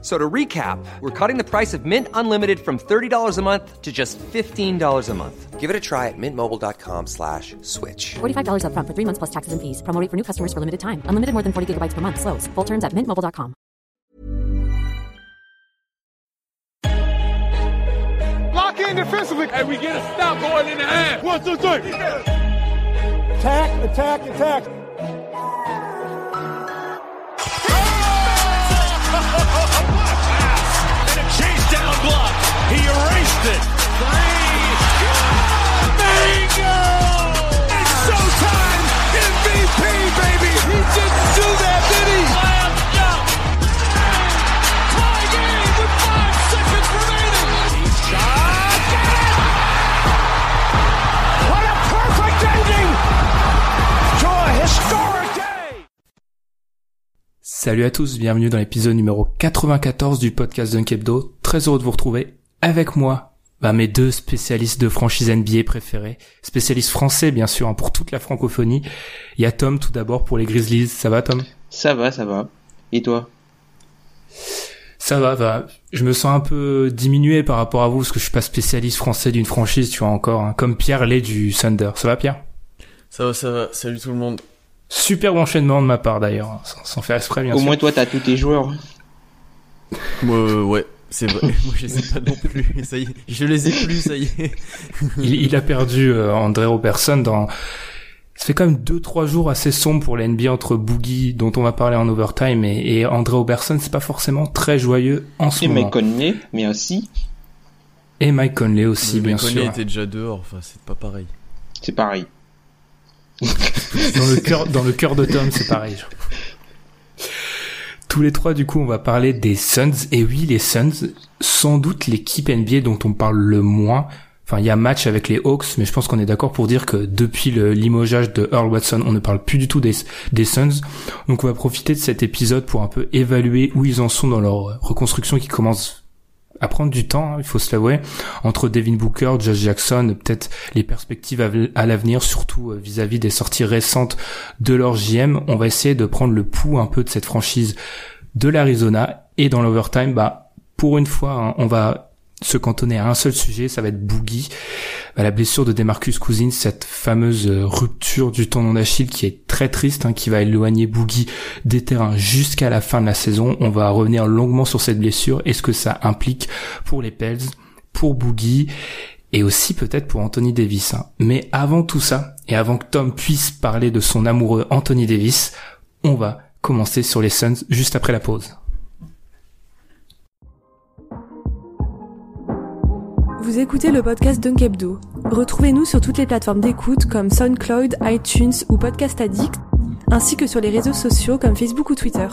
So to recap, we're cutting the price of Mint Unlimited from $30 a month to just $15 a month. Give it a try at mintmobile.com slash switch. $45 upfront for three months plus taxes and fees. Promo rate for new customers for limited time. Unlimited more than 40 gigabytes per month. Slows. Full terms at mintmobile.com. Lock in defensively. And we get a stop going in the half. One, two, three. Attack, attack, attack. Chase block. He erased it. Three. Bingo! It's showtime. MVP, baby. He didn't do that, Salut à tous, bienvenue dans l'épisode numéro 94 du podcast Dunk Hebdo. Très heureux de vous retrouver. Avec moi, bah, mes deux spécialistes de franchise NBA préférés. Spécialistes français, bien sûr, hein, pour toute la francophonie. Il y a Tom, tout d'abord, pour les Grizzlies. Ça va, Tom? Ça va, ça va. Et toi? Ça va, va. Je me sens un peu diminué par rapport à vous, parce que je suis pas spécialiste français d'une franchise, tu vois, encore, hein. comme Pierre l'est du Thunder. Ça va, Pierre? Ça va, ça va. Salut tout le monde. Super enchaînement de ma part, d'ailleurs, hein, sans, sans faire exprès, bien Au sûr. moins toi t'as tous tes joueurs. Euh, ouais, c'est vrai. Moi, je les ai pas non plus. Ça y est, je les ai plus, ça y est. il, il a perdu euh, André Robertson dans ça fait quand même deux trois jours assez sombres pour la NBA entre Boogie dont on va parler en overtime et, et André Robertson c'est pas forcément très joyeux en ce Et moment Mike Conley, mais aussi, et Mike Conley aussi Mais bien Conley sûr était déjà dehors. Enfin, c'est pas pareil. c'est pareil. Dans le cœur dans le cœur de Tom c'est pareil tous les trois du coup on va parler des Suns. Et oui les Suns sans doute l'équipe NBA dont on parle le moins. Enfin, il y a match avec les Hawks, mais je pense qu'on est d'accord pour dire que depuis le limogeage de Earl Watson, on ne parle plus du tout des, des Suns. Donc, on va profiter de cet épisode pour un peu évaluer où ils en sont dans leur reconstruction qui commence à prendre du temps, hein, il faut se l'avouer, entre Devin Booker, Josh Jackson, peut-être les perspectives à l'avenir, surtout euh, vis-à-vis des sorties récentes de leur JM. On va essayer de prendre le pouls un peu de cette franchise de l'Arizona et dans l'overtime, bah, pour une fois, hein, on va se cantonner à un seul sujet, ça va être Boogie, la blessure de Demarcus Cousins, cette fameuse euh, rupture du tendon d'Achille qui est très triste, hein, qui va éloigner Boogie des terrains jusqu'à la fin de la saison. On va revenir longuement sur cette blessure et ce que ça implique pour les Pels, pour Boogie et aussi peut-être pour Anthony Davis. hein. Mais avant tout ça, et avant que Tom puisse parler de son amoureux Anthony Davis, on va commencer sur les Suns juste après la pause. Vous écoutez le podcast Dunk Hebdo. Retrouvez-nous sur toutes les plateformes d'écoute comme SoundCloud, iTunes ou Podcast Addict, ainsi que sur les réseaux sociaux comme Facebook ou Twitter.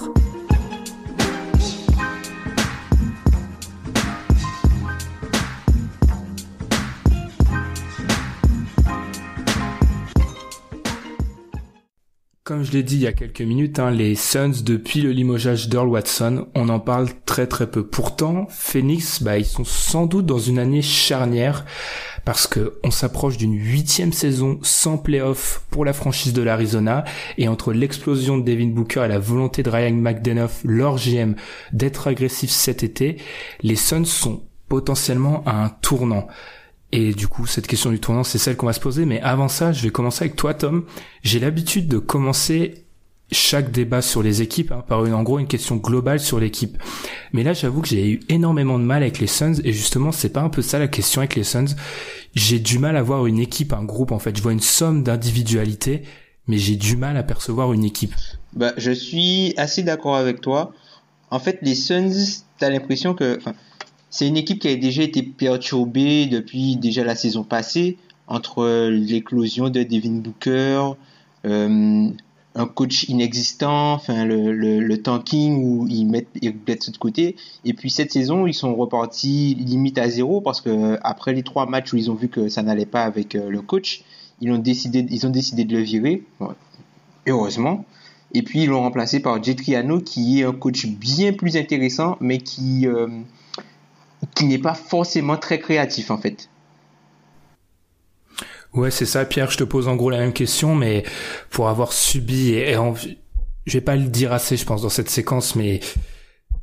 Comme je l'ai dit il y a quelques minutes, hein, les Suns, depuis le limogeage d'Earl Watson, on en parle très très peu. Pourtant, Phoenix, bah, ils sont sans doute dans une année charnière parce que on s'approche d'une huitième saison sans playoff pour la franchise de l'Arizona et entre l'explosion de Devin Booker et la volonté de Ryan McDonough, leur GM, d'être agressif cet été, les Suns sont potentiellement à un tournant. Et du coup, cette question du tournant, c'est celle qu'on va se poser. Mais avant ça, je vais commencer avec toi, Tom. J'ai l'habitude de commencer chaque débat sur les équipes hein, par une, en gros une question globale sur l'équipe. Mais là, j'avoue que j'ai eu énormément de mal avec les Suns et justement, c'est pas un peu ça la question avec les Suns. J'ai du mal à voir une équipe, un groupe. En fait, je vois une somme d'individualités, mais j'ai du mal à percevoir une équipe. Bah, je suis assez d'accord avec toi. En fait, les Suns, t'as l'impression que, c'est une équipe qui a déjà été perturbée depuis déjà la saison passée entre l'éclosion de Devin Booker, euh, un coach inexistant, enfin le, tanking où ils mettent ça de côté. Et puis cette saison, ils sont repartis limite à zéro parce que après les trois matchs où ils ont vu que ça n'allait pas avec euh, le coach, ils ont décidé ils ont décidé de le virer. Heureusement. Et puis ils l'ont remplacé par Jetriano qui est un coach bien plus intéressant, mais qui, euh, qui n'est pas forcément très créatif en fait. Ouais, c'est ça, Pierre. Je te pose en gros la même question, mais pour avoir subi et, et en- je vais pas le dire assez, je pense, dans cette séquence, mais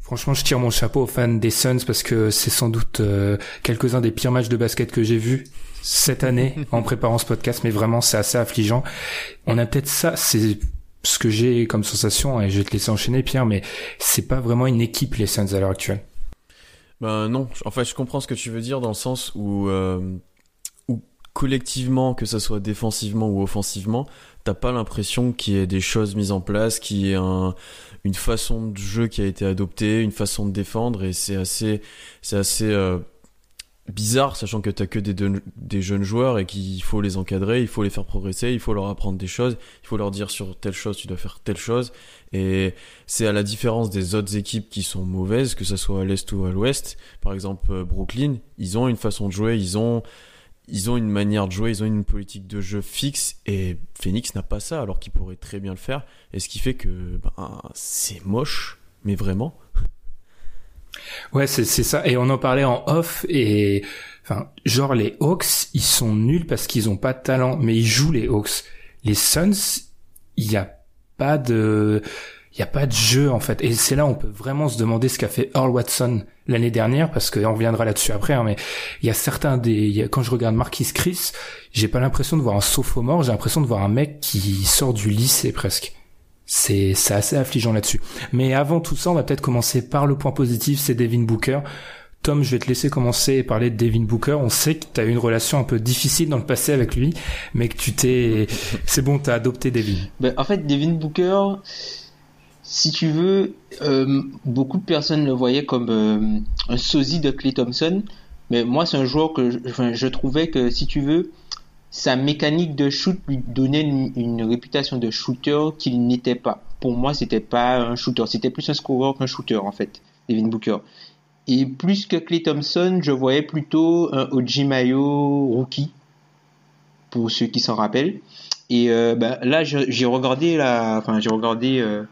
franchement, je tire mon chapeau aux fans des Suns parce que c'est sans doute euh, quelques-uns des pires matchs de basket que j'ai vus cette année en préparant ce podcast, mais vraiment, c'est assez affligeant. On a peut-être ça, c'est ce que j'ai comme sensation, et je vais te laisser enchaîner, Pierre, mais c'est pas vraiment une équipe, les Suns, à l'heure actuelle. Ben non, en fait je comprends ce que tu veux dire dans le sens où, euh, où collectivement, que ça soit défensivement ou offensivement, t'as pas l'impression qu'il y ait des choses mises en place, qu'il y ait un, une façon de jeu qui a été adoptée, une façon de défendre et c'est assez, c'est assez euh, bizarre sachant que t'as que des, de- des jeunes joueurs et qu'il faut les encadrer, il faut les faire progresser, il faut leur apprendre des choses, il faut leur dire sur telle chose tu dois faire telle chose et c'est à la différence des autres équipes qui sont mauvaises, que ce soit à l'est ou à l'ouest. Par exemple, euh, Brooklyn, ils ont une façon de jouer, ils ont, ils ont une manière de jouer, ils ont une politique de jeu fixe, et Phoenix n'a pas ça, alors qu'il pourrait très bien le faire. Et ce qui fait que ben, c'est moche, mais vraiment. Ouais, c'est ça. Et on en parlait en off et enfin, genre les Hawks, ils sont nuls parce qu'ils ont pas de talent, mais ils jouent les Hawks. Les Suns, il y a pas de y a pas de jeu en fait. Et c'est là où on peut vraiment se demander ce qu'a fait Earl Watson l'année dernière parce qu'on reviendra là-dessus après hein, mais il y a certains des y a- quand je regarde Marquis Chris, j'ai pas l'impression de voir un sophomore, j'ai l'impression de voir un mec qui sort du lycée presque. C'est assez affligeant là-dessus. Mais avant tout ça, on va peut-être commencer par le point positif, c'est Devin Booker. Tom, je vais te laisser commencer et parler de Devin Booker. On sait que tu as eu une relation un peu difficile dans le passé avec lui, mais que tu t'es... C'est bon, t'as adopté Devin. Ben, en fait, Devin Booker, si tu veux, euh, beaucoup de personnes le voyaient comme euh, un sosie de Clay Thompson, mais moi, c'est un joueur que je, enfin, je trouvais que, si tu veux, sa mécanique de shoot lui donnait une, réputation de shooter qu'il n'était pas. Pour moi, c'était pas un shooter, c'était plus un scorer qu'un shooter, en fait, Devin Booker. Et plus que Clay Thompson, je voyais plutôt un Ojimayo rookie, pour ceux qui s'en rappellent. Et euh, bah, là, j'ai regardé la, enfin, regardé euh,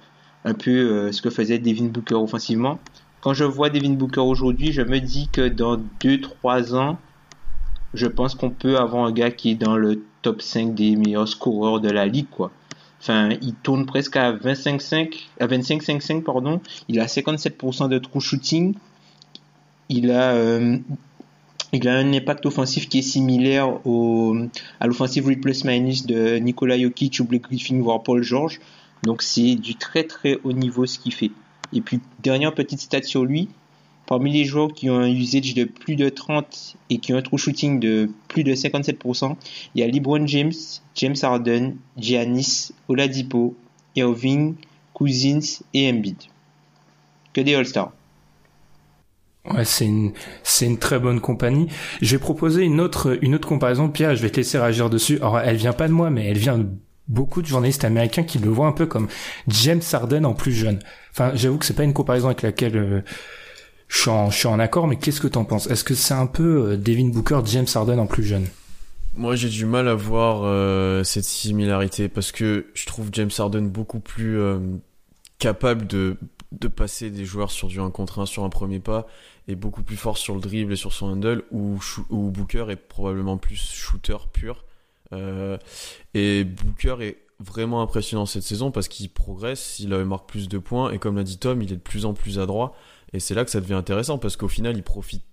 un peu euh, ce que faisait Devin Booker offensivement. Quand je vois Devin Booker aujourd'hui, je me dis que dans 2-3 ans, je pense qu'on peut avoir un gars qui est dans le top 5 des meilleurs scoreurs de la ligue, quoi. Enfin, il tourne presque à 25-5, à 25-5-5, pardon. Il a 57% de true shooting. Il a, euh, il a un impact offensif qui est similaire au, à l'offensive plus minus de Nikola Jokic ou Blake Griffin, voire Paul George. Donc c'est du très très haut niveau ce qu'il fait. Et puis, dernière petite stat sur lui. Parmi les joueurs qui ont un usage de plus de 30 et qui ont un true shooting de plus de 57%, il y a LeBron James, James Harden, Giannis, Oladipo, Irving, Cousins et Embiid. Que des All-Stars. Ouais, c'est une, c'est une très bonne compagnie. Je vais proposer une autre, une autre comparaison, Pierre, je vais te laisser réagir dessus. Alors, elle vient pas de moi, mais elle vient de beaucoup de journalistes américains qui le voient un peu comme James Harden en plus jeune. Enfin, j'avoue que c'est pas une comparaison avec laquelle euh, je suis en, je suis en accord, mais qu'est-ce que t'en penses? Est-ce que c'est un peu euh, Devin Booker, James Harden en plus jeune? Moi, j'ai du mal à voir euh, cette similarité parce que je trouve James Harden beaucoup plus euh, capable de, de passer des joueurs sur du 1 contre 1 sur un premier pas et beaucoup plus fort sur le dribble et sur son handle où, où Booker est probablement plus shooter pur. Euh, et Booker est vraiment impressionnant cette saison parce qu'il progresse, il marque plus de points et comme l'a dit Tom, il est de plus en plus adroit et c'est là que ça devient intéressant parce qu'au final, il profite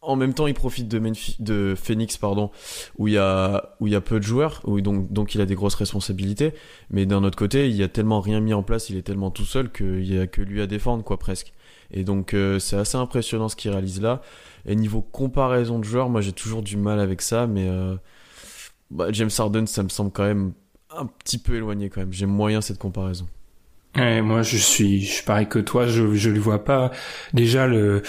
en même temps, il profite de, Memphis- Phoenix, pardon, où il y a où il y a peu de joueurs, où donc donc il a des grosses responsabilités. Mais d'un autre côté, il y a tellement rien mis en place, il est tellement tout seul qu'il y a que lui à défendre, quoi, presque. Et donc euh, c'est assez impressionnant ce qu'il réalise là. Et niveau comparaison de joueurs, moi j'ai toujours du mal avec ça, mais euh, bah, James Harden, ça me semble quand même un petit peu éloigné quand même. J'aime moyen cette comparaison. Ouais, moi je suis, je suis pareil que toi, je je lui vois pas déjà le,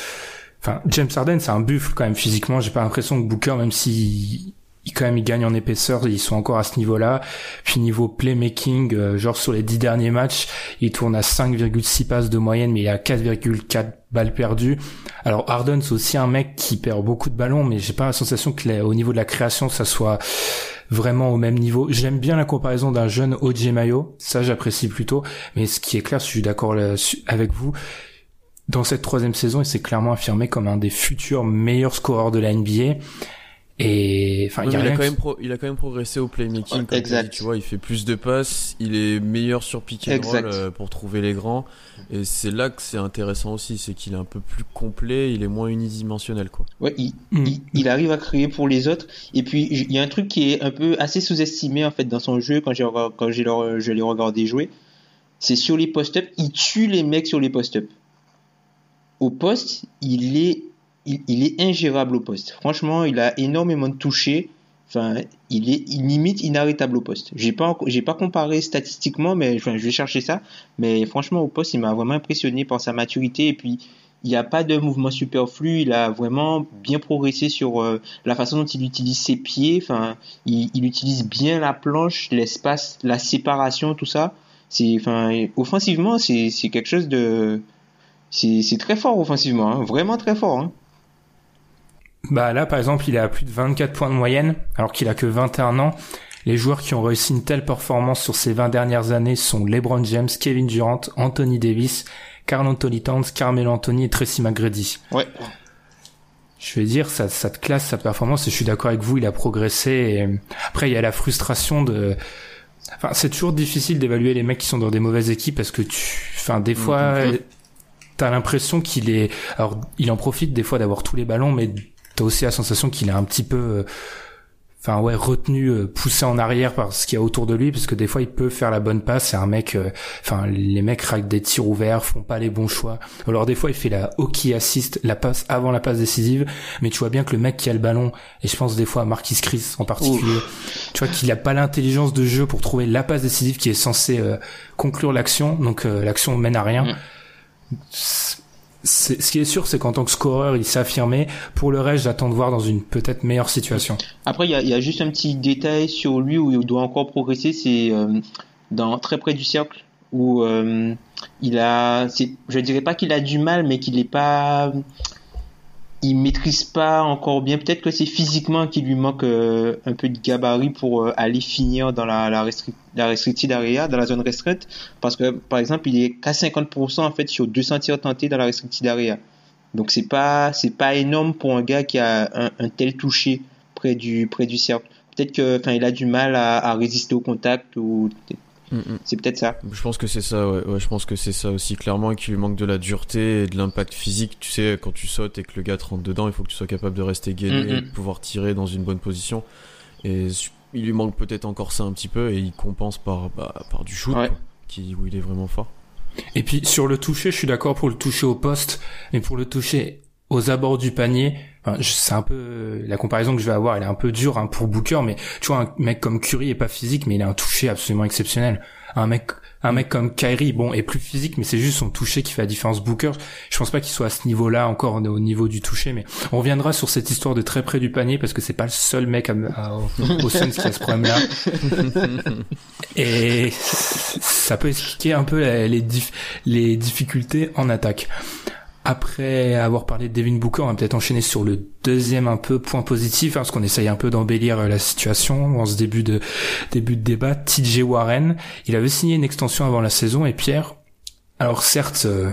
enfin James Harden c'est un buffle quand même physiquement. J'ai pas l'impression que Booker, même si ils quand même ils gagnent en épaisseur, ils sont encore à ce niveau-là. Puis niveau playmaking, euh, genre sur les dix derniers matchs, il tourne à 5,6 passes de moyenne, mais il a 4,4 balles perdues. Alors Harden c'est aussi un mec qui perd beaucoup de ballons, mais j'ai pas la sensation que au niveau de la création ça soit vraiment au même niveau. J'aime bien la comparaison d'un jeune OJ Mayo, ça j'apprécie plutôt. Mais ce qui est clair, je suis d'accord avec vous. Dans cette troisième saison, il s'est clairement affirmé comme un des futurs meilleurs scoreurs de la NBA. Et enfin, il, a quand même il a quand même progressé au playmaking. exact. tu vois, il fait plus de passes, il est meilleur sur pick and roll euh, pour trouver les grands. Et c'est là que c'est intéressant aussi, c'est qu'il est un peu plus complet, il est moins unidimensionnel, quoi. Ouais, il, mm. il, arrive à créer pour les autres. Et puis il y a un truc qui est un peu assez sous-estimé en fait dans son jeu quand j'ai quand j'ai je l'ai regardé jouer, c'est sur les post-up, il tue les mecs sur les post-up. Au poste, il est il, est ingérable au poste. Franchement, il a énormément de touchés. Enfin, il est limite inarrêtable au poste. J'ai pas j'ai pas comparé statistiquement, mais je vais chercher ça. Mais franchement, au poste, il m'a vraiment impressionné par sa maturité et puis il n'y a pas de mouvement superflu. Il a vraiment bien progressé sur euh, la façon dont il utilise ses pieds. Enfin, il, il utilise bien la planche, l'espace, la séparation, tout ça. C'est, enfin, offensivement, c'est quelque chose de, c'est très fort offensivement, hein. vraiment très fort. Hein. Bah là, par exemple, il est à plus de 24 points de moyenne, alors qu'il a que 21 ans. Les joueurs qui ont réussi une telle performance sur ces 20 dernières années sont LeBron James, Kevin Durant, Anthony Davis, Carl Anthony Towns, Carmelo Anthony et Tracy McGrady. Ouais. Je vais dire, ça, ça te classe sa performance et je suis d'accord avec vous, il a progressé. Et après, il y a la frustration de, enfin, c'est toujours difficile d'évaluer les mecs qui sont dans des mauvaises équipes parce que tu, enfin, des fois, mm-hmm. t'as l'impression qu'il est, alors, il en profite des fois d'avoir tous les ballons, mais t'as aussi la sensation qu'il est un petit peu euh, enfin ouais retenu euh, poussé en arrière par ce qu'il y a autour de lui parce que des fois il peut faire la bonne passe c'est un mec euh, enfin les mecs ratent des tirs ouverts font pas les bons choix. Alors des fois il fait la hockey assist la passe avant la passe décisive mais tu vois bien que le mec qui a le ballon et je pense des fois à Marquis Chris en particulier tu vois qu'il a pas l'intelligence de jeu pour trouver la passe décisive qui est censée conclure l'action donc l'action mène à rien. Mm ce qui est sûr, c'est qu'en tant que scoreur, il s'est affirmé. Pour le reste, j'attends de voir dans une peut-être meilleure situation. Après, il y a, juste un petit détail sur lui où il doit encore progresser, c'est euh, dans très près du cercle où euh, il a, je dirais pas qu'il a du mal, mais qu'il n'est pas il maîtrise pas encore bien. Peut-être que c'est physiquement qu'il lui manque euh, un peu de gabarit pour euh, aller finir dans la, la, la restricted area, dans la zone restreinte. Parce que, par exemple, il est qu'à 50% en fait sur 200 tirs tentés dans la restricted area. Donc c'est pas c'est pas énorme pour un gars qui a un, un tel toucher près du près du cercle. Peut-être que, enfin, il a du mal à, à résister au contact ou Mm. C'est peut-être ça. Je pense que c'est ça, ouais. Je pense que c'est ça aussi, clairement, qu'il lui manque de la dureté et de l'impact physique. Tu sais, quand tu sautes et que le gars te rentre dedans, il faut que tu sois capable de rester gainé, mm, de pouvoir tirer dans une bonne position. Et il lui manque peut-être encore ça un petit peu et il compense par, bah, par du shoot, qui, où il est vraiment fort. Et puis sur le toucher, je suis d'accord pour le toucher au poste, mais pour le toucher aux abords du panier, c'est un peu la comparaison que je vais avoir, elle est un peu dure hein, pour Booker, mais tu vois un mec comme Curry est pas physique, mais il a un toucher absolument exceptionnel. Un mec, un mec comme Kyrie, bon, est plus physique, mais c'est juste son toucher qui fait la différence. Booker, je pense pas qu'il soit à ce niveau-là encore au niveau du toucher, mais on reviendra sur cette histoire de très près du panier parce que c'est pas le seul mec à, au Suns qui a ce problème-là. Et ça peut expliquer un peu les, les difficultés en attaque. Après avoir parlé de Devin Booker, on va peut-être enchaîner sur le deuxième un peu point positif, hein, parce qu'on essaye un peu d'embellir euh, la situation en ce début de début de débat. TJ Warren, il avait signé une extension avant la saison et Pierre, alors certes, euh,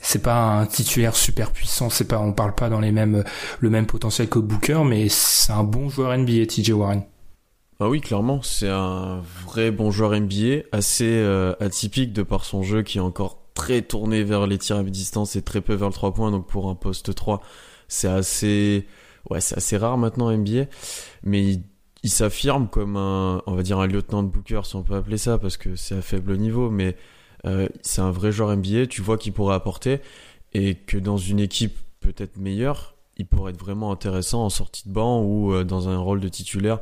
c'est pas un titulaire super puissant, c'est pas, on parle pas dans les mêmes le même potentiel que Booker, mais c'est un bon joueur NBA, TJ Warren. Ah oui, clairement, c'est un vrai bon joueur NBA, assez euh, atypique de par son jeu qui est encore très tourné vers les tirs à distance et très peu vers le 3 points. Donc pour un poste 3, c'est assez, ouais, c'est assez rare maintenant NBA. Mais il, s'affirme comme un, on va dire un lieutenant de Booker, si on peut appeler ça, parce que c'est à faible niveau. Mais euh, c'est un vrai joueur NBA. Tu vois qu'il pourrait apporter et que dans une équipe peut-être meilleure, il pourrait être vraiment intéressant en sortie de banc ou euh, dans un rôle de titulaire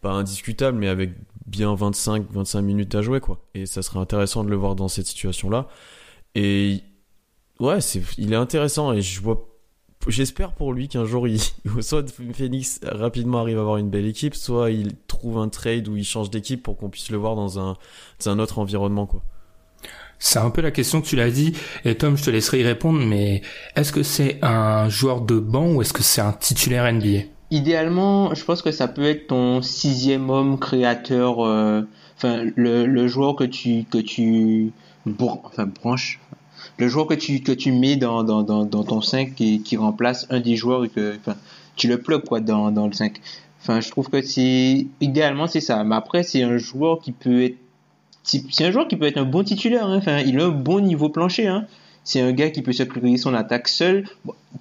pas indiscutable, mais avec bien 25-25 minutes à jouer, quoi. Et ça serait intéressant de le voir dans cette situation-là. Et ouais, c'est, il est intéressant et je vois, j'espère pour lui qu'un jour, il, soit Phoenix rapidement arrive à avoir une belle équipe, soit il trouve un trade où il change d'équipe pour qu'on puisse le voir dans un, dans un autre environnement, quoi. C'est un peu la question que tu l'as dit, et Tom, je te laisserai y répondre, mais est-ce que c'est un joueur de banc ou est-ce que c'est un titulaire NBA Idéalement, je pense que ça peut être ton sixième homme créateur, euh, enfin le, le joueur que tu que tu enfin branche, le joueur que tu que tu mets dans dans dans, ton 5 et qui remplace un des joueurs et que tu le plugs quoi dans dans le 5. Enfin, je trouve que c'est idéalement c'est ça. Mais après, c'est un joueur qui peut être c'est un joueur qui peut être un bon titulaire. Hein. Enfin, il a un bon niveau plancher. Hein. C'est un gars qui peut se créer son attaque seul,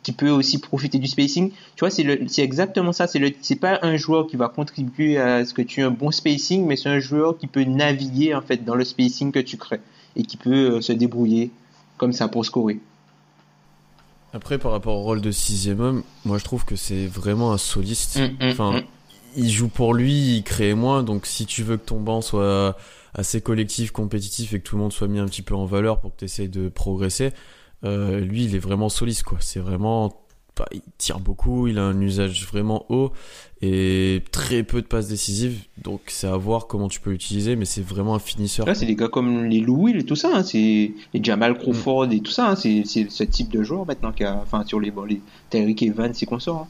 qui peut aussi profiter du spacing. Tu vois, c'est exactement ça. C'est c'est pas un joueur qui va contribuer à ce que tu aies un bon spacing, mais c'est un joueur qui peut naviguer en fait dans le spacing que tu crées et qui peut euh, se débrouiller comme ça pour scorer. Après, par rapport au rôle de sixième homme, moi je trouve que c'est vraiment un soliste. Mm, mm, enfin, mm. il joue pour lui, il crée moins, donc si tu veux que ton banc soit assez collectif, compétitif et que tout le monde soit mis un petit peu en valeur pour que tu essayes de progresser, euh, lui, il est vraiment soliste, quoi. C'est vraiment. Bah, il tire beaucoup, il a un usage vraiment haut et très peu de passes décisives. Donc, c'est à voir comment tu peux l'utiliser, mais c'est vraiment un finisseur. Là, c'est des gars comme les Louis et tout ça, hein. c'est les Jamal Crawford et tout ça. Hein. C'est ce type de joueur maintenant qui a, enfin, sur les, bon, les Terry Evans et consorts. Hein.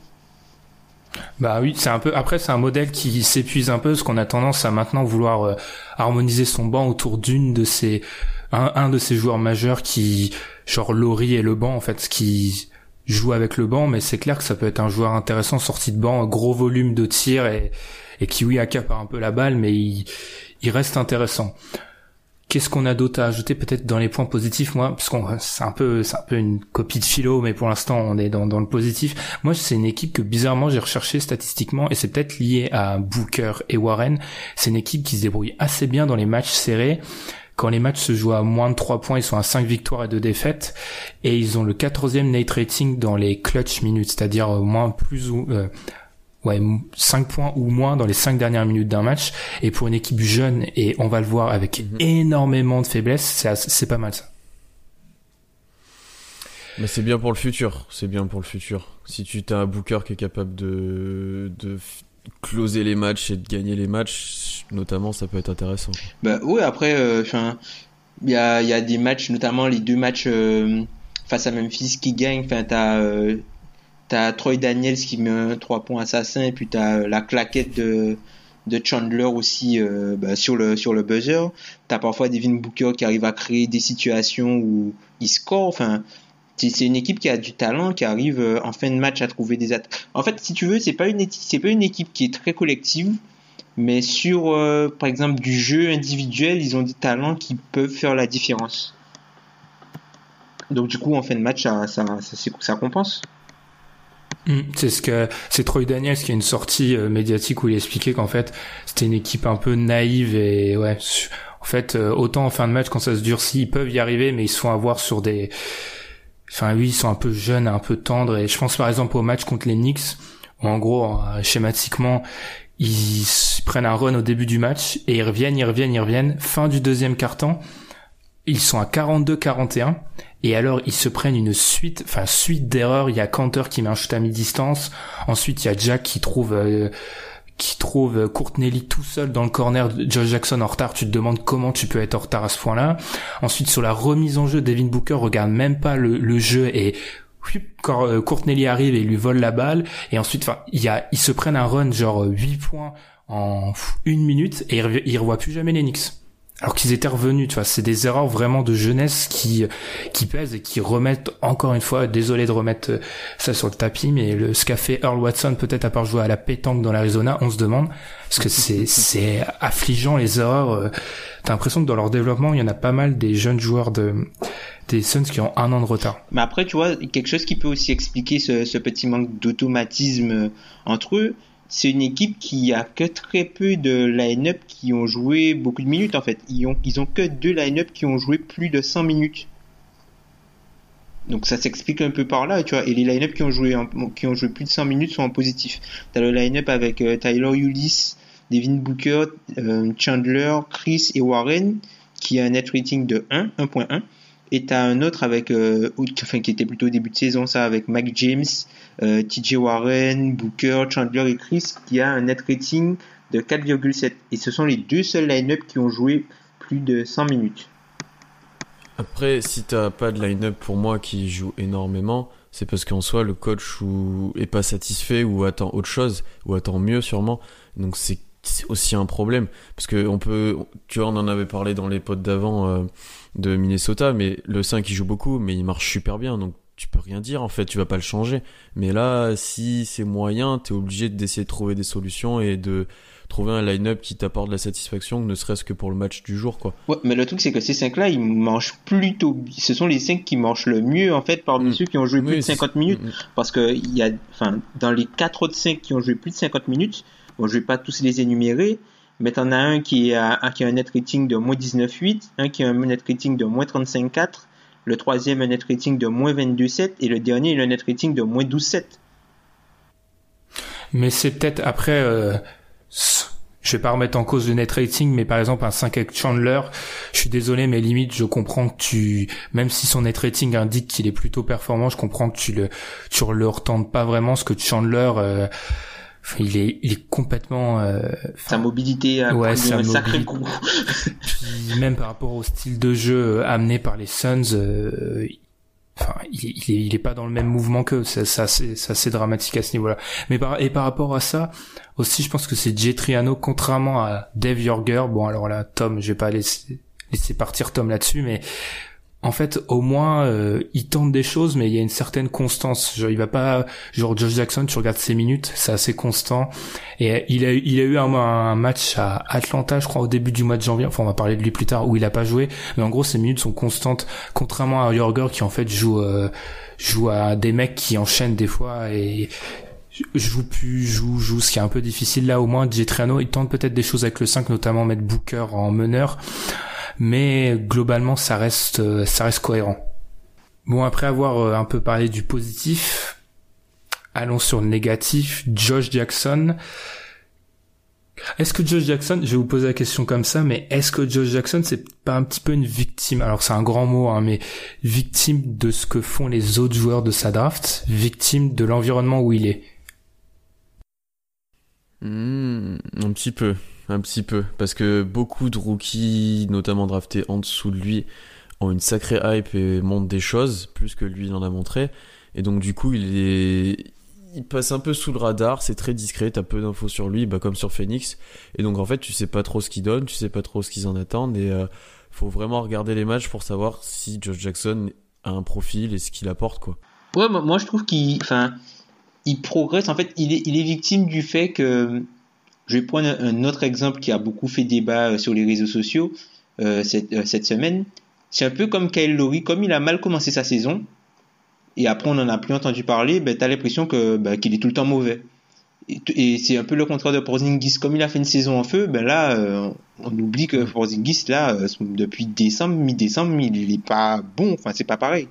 Bah oui, c'est un peu. Après, c'est un modèle qui s'épuise un peu, parce qu'on a tendance à maintenant vouloir euh, harmoniser son banc autour d'une de ces un, de ces joueurs majeurs qui, genre Laurie et le banc en fait, qui joue avec le banc, mais c'est clair que ça peut être un joueur intéressant sorti de banc, gros volume de tir et qui oui accapare un peu la balle, mais il, il reste intéressant. Qu'est-ce qu'on a d'autre à ajouter peut-être dans les points positifs? Moi parce qu'on c'est un peu c'est un peu une copie de philo mais pour l'instant on est dans, dans le positif. Moi c'est une équipe que bizarrement j'ai recherché statistiquement et c'est peut-être lié à Booker et Warren. C'est une équipe qui se débrouille assez bien dans les matchs serrés. Quand les matchs se jouent à moins de 3 points, ils sont à 5 victoires et 2 défaites et ils ont le 14e Nate rating dans les clutch minutes, c'est-à-dire moins plus ou euh, ouais, 5 points ou moins dans les 5 dernières minutes d'un match. Et pour une équipe jeune, et on va le voir avec mhm. énormément de faiblesses, c'est pas mal ça. Mais c'est bien pour le futur, c'est bien pour le futur. Si tu as un Booker qui est capable de, de closer les matchs et de gagner les matchs, notamment, ça peut être intéressant. Bah oui, après, euh, enfin, il y a, y a des matchs, notamment les deux matchs euh, face à Memphis qui gagnent. Enfin, t'as euh, T'as Troy Daniels qui met un 3 points assassin et puis t'as euh, la claquette de, de Chandler aussi bah, sur le sur le buzzer. T'as parfois Devin Booker qui arrive à créer des situations où il score. Enfin, c'est une équipe qui a du talent, qui arrive euh, en fin de match à trouver des attaques. En fait, si tu veux, c'est pas une pas une équipe qui est très collective, mais sur par exemple du jeu individuel, ils ont des talents qui peuvent faire la différence. Donc du coup, en fin de match, ça ça, ça, ça compense. Mm. C'est ce que c'est Troy Daniels qui a une sortie euh, médiatique où il expliquait qu'en fait c'était une équipe un peu naïve et ouais en fait euh, autant en fin de match quand ça se durcit ils peuvent y arriver mais ils se font avoir sur des enfin oui ils sont un peu jeunes un peu tendres et je pense par exemple au match contre les Knicks où en gros euh, schématiquement ils prennent un run au début du match et ils reviennent ils reviennent ils reviennent fin du deuxième quart temps ils sont à 42-41 et alors ils se prennent une suite, enfin suite d'erreurs. Il y a Cantor qui met un shoot à mi-distance. Ensuite il y a Jack qui trouve euh, qui trouve Courtney tout seul dans le corner de Josh Jackson en retard. Tu te demandes comment tu peux être en retard à ce point-là. Ensuite sur la remise en jeu, Devin Booker regarde même pas le, jeu et quand euh, Courtney arrive et lui vole la balle et ensuite enfin il ils se prennent un run genre 8 points en une minute et ils revoient plus jamais les Knicks alors qu'ils étaient revenus, tu vois, c'est des erreurs vraiment de jeunesse qui qui pèsent et qui remettent encore une fois, désolé de remettre euh, ça sur le tapis, mais le ce qu'a fait Earl Watson peut-être à part jouer à la pétanque dans l'Arizona, on se demande parce que c'est c'est affligeant les erreurs. Euh, t'as l'impression que dans leur développement, il y en a pas mal des jeunes joueurs de des Suns qui ont un an de retard. Mais après, tu vois, quelque chose qui peut aussi expliquer ce, ce petit manque d'automatisme euh, entre eux, c'est une équipe qui a que très peu de line-up qui ont joué beaucoup de minutes en fait. Ils ont, ils ont que deux line-up qui ont joué plus de 100 minutes. Donc ça s'explique un peu par là, tu vois. Et les line-up qui ont joué qui ont joué plus de 100 minutes sont en positif. T'as le line-up avec euh, Tyler Ulyss, Devin Booker, euh, Chandler, Chris et Warren qui a un net rating de 1, 1.1. Et t'as un autre avec, euh, enfin, qui était plutôt au début de saison, ça, avec Mike James, euh, TJ Warren, Booker, Chandler et Chris, qui a un net rating de 4,7. Et ce sont les deux seuls line-up qui ont joué plus de 100 minutes. Après, si t'as pas de line-up pour moi qui joue énormément, c'est parce qu'en soi, le coach ou est pas satisfait ou attend autre chose, ou attend mieux sûrement. Donc c'est aussi un problème. Parce que on peut, tu vois, on en avait parlé dans les potes d'avant euh, de Minnesota, mais le 5 il joue beaucoup, mais il marche super bien. Donc tu peux rien dire en fait, tu vas pas le changer. Mais là, si c'est moyen, t'es obligé d'essayer de trouver des solutions et de trouver un line-up qui t'apporte de la satisfaction, ne serait-ce que pour le match du jour, quoi. Ouais, mais le truc c'est que ces 5 là, ils mangent plutôt, ce sont les 5 qui mangent le mieux en fait parmi Mm. ceux qui ont joué plus de c'est- 50 minutes, Mm, mm. parce que il y a, enfin, dans les 4 autres 5 qui ont joué plus de 50 minutes, bon, je vais pas tous les énumérer, mais t'en as un qui a, un qui a un net rating de moins 19,8, un qui a un net rating de moins 35,4, le troisième un net rating de moins 22,7 et le dernier il a un net rating de moins 12,7. Mais c'est peut-être après, euh, je vais pas remettre en cause le net rating, mais par exemple un 5 avec Chandler, je suis désolé, mais limite je comprends que tu, même si son net rating indique qu'il est plutôt performant, je comprends que tu le, tu le retentes pas vraiment, ce que Chandler, euh, il est, il est complètement, euh, Sa mobilité a Ouais, sa un sacré mobilité. coup. Puis même par rapport au style de jeu euh, amené par les Suns, euh, enfin, il, est- il est, il est pas dans le même mouvement qu'eux. Ça, ça, c'est, ça, c'est dramatique à ce niveau-là. Mais par, et par rapport à ça, aussi, je pense que c'est Jay Triano, contrairement à Dave Yorger. Bon, alors là, Tom, je vais pas laisser, laisser partir Tom là-dessus, mais en fait, au moins, euh, il tente des choses, mais il y a une certaine constance. Genre, il va pas, genre Josh Jackson, tu regardes ses minutes, c'est assez constant. Et il a, eu- il a eu un, match à Atlanta, je crois, au début du mois de janvier. Enfin, on va parler de lui plus tard, où il a pas joué. Mais en gros, ses minutes sont constantes, contrairement à Jorger qui en fait joue, euh, joue à des mecs qui enchaînent des fois et joue plus, joue, joue, ce qui est un peu difficile là. Au moins, Jetriano, il tente peut-être des choses avec le 5, notamment mettre Booker en meneur. Mais globalement, ça reste, euh, ça reste cohérent. Bon, après avoir euh, un peu parlé du positif, allons sur le négatif. Josh Jackson. Est-ce que Josh Jackson, je vais vous poser la question comme ça, mais est-ce que Josh Jackson c'est pas un petit peu une victime? Alors c'est un grand mot, hein, mais victime de ce que font les autres joueurs de sa draft, victime de l'environnement où il est. Hmm, un petit peu, un petit peu, parce que beaucoup de rookies, notamment draftés en dessous de lui, ont une sacrée hype et montrent des choses plus que lui n'en a montré, et donc du coup il est, il passe un peu sous le radar, c'est très discret, t'as peu d'infos sur lui, bah comme sur Phoenix, et donc en fait tu sais pas trop ce qu'il donne, tu sais pas trop ce qu'ils en attendent, et euh, faut vraiment regarder les matchs pour savoir si Josh Jackson a un profil et ce qu'il apporte quoi. Ouais, moi, moi, je trouve qu'il, enfin, il progresse. En fait, il est, il est victime du fait que, je vais prendre un, autre exemple qui a beaucoup fait débat euh, sur les réseaux sociaux euh, cette, euh, cette semaine. C'est un peu comme Kyle Lowry, comme il a mal commencé sa saison, et après on n'en a plus entendu parler, ben, t'as l'impression que ben, qu'il est tout le temps mauvais. Et, c'est un peu le contraire de Porzingis. Comme il a fait une saison en feu, ben là, on oublie que Porzingis, là, depuis décembre, mi-décembre, il, il est pas bon. Enfin, c'est pas pareil.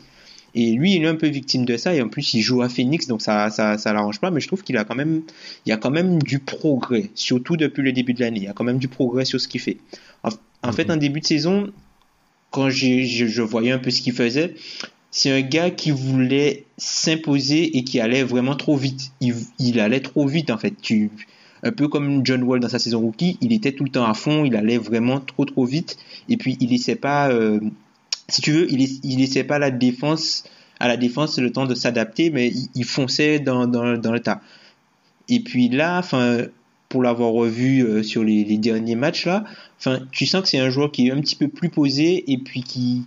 Et lui, il est un peu victime de ça. Et en plus, il joue à Phoenix, donc ça, ça, ça l'arrange pas. Mais je trouve qu'il a quand même, il y a quand même du progrès, surtout depuis le début de l'année. Il y a quand même du progrès sur ce qu'il fait. En, en fait, en début de saison, quand je, je voyais un peu ce qu'il faisait, c'est un gars qui voulait s'imposer et qui allait vraiment trop vite. Il, il allait trop vite, en fait. Tu, un peu comme John Wall dans sa saison rookie, il était tout le temps à fond, il allait vraiment trop trop vite. Et puis, il laissait pas, euh, si tu veux, il, il laissait pas la défense, à la défense le temps de s'adapter, mais il, fonçait dans, dans, le tas. Et puis là, pour l'avoir revu euh, sur les, derniers matchs là, tu sens que c'est un joueur qui est un petit peu plus posé et puis qui,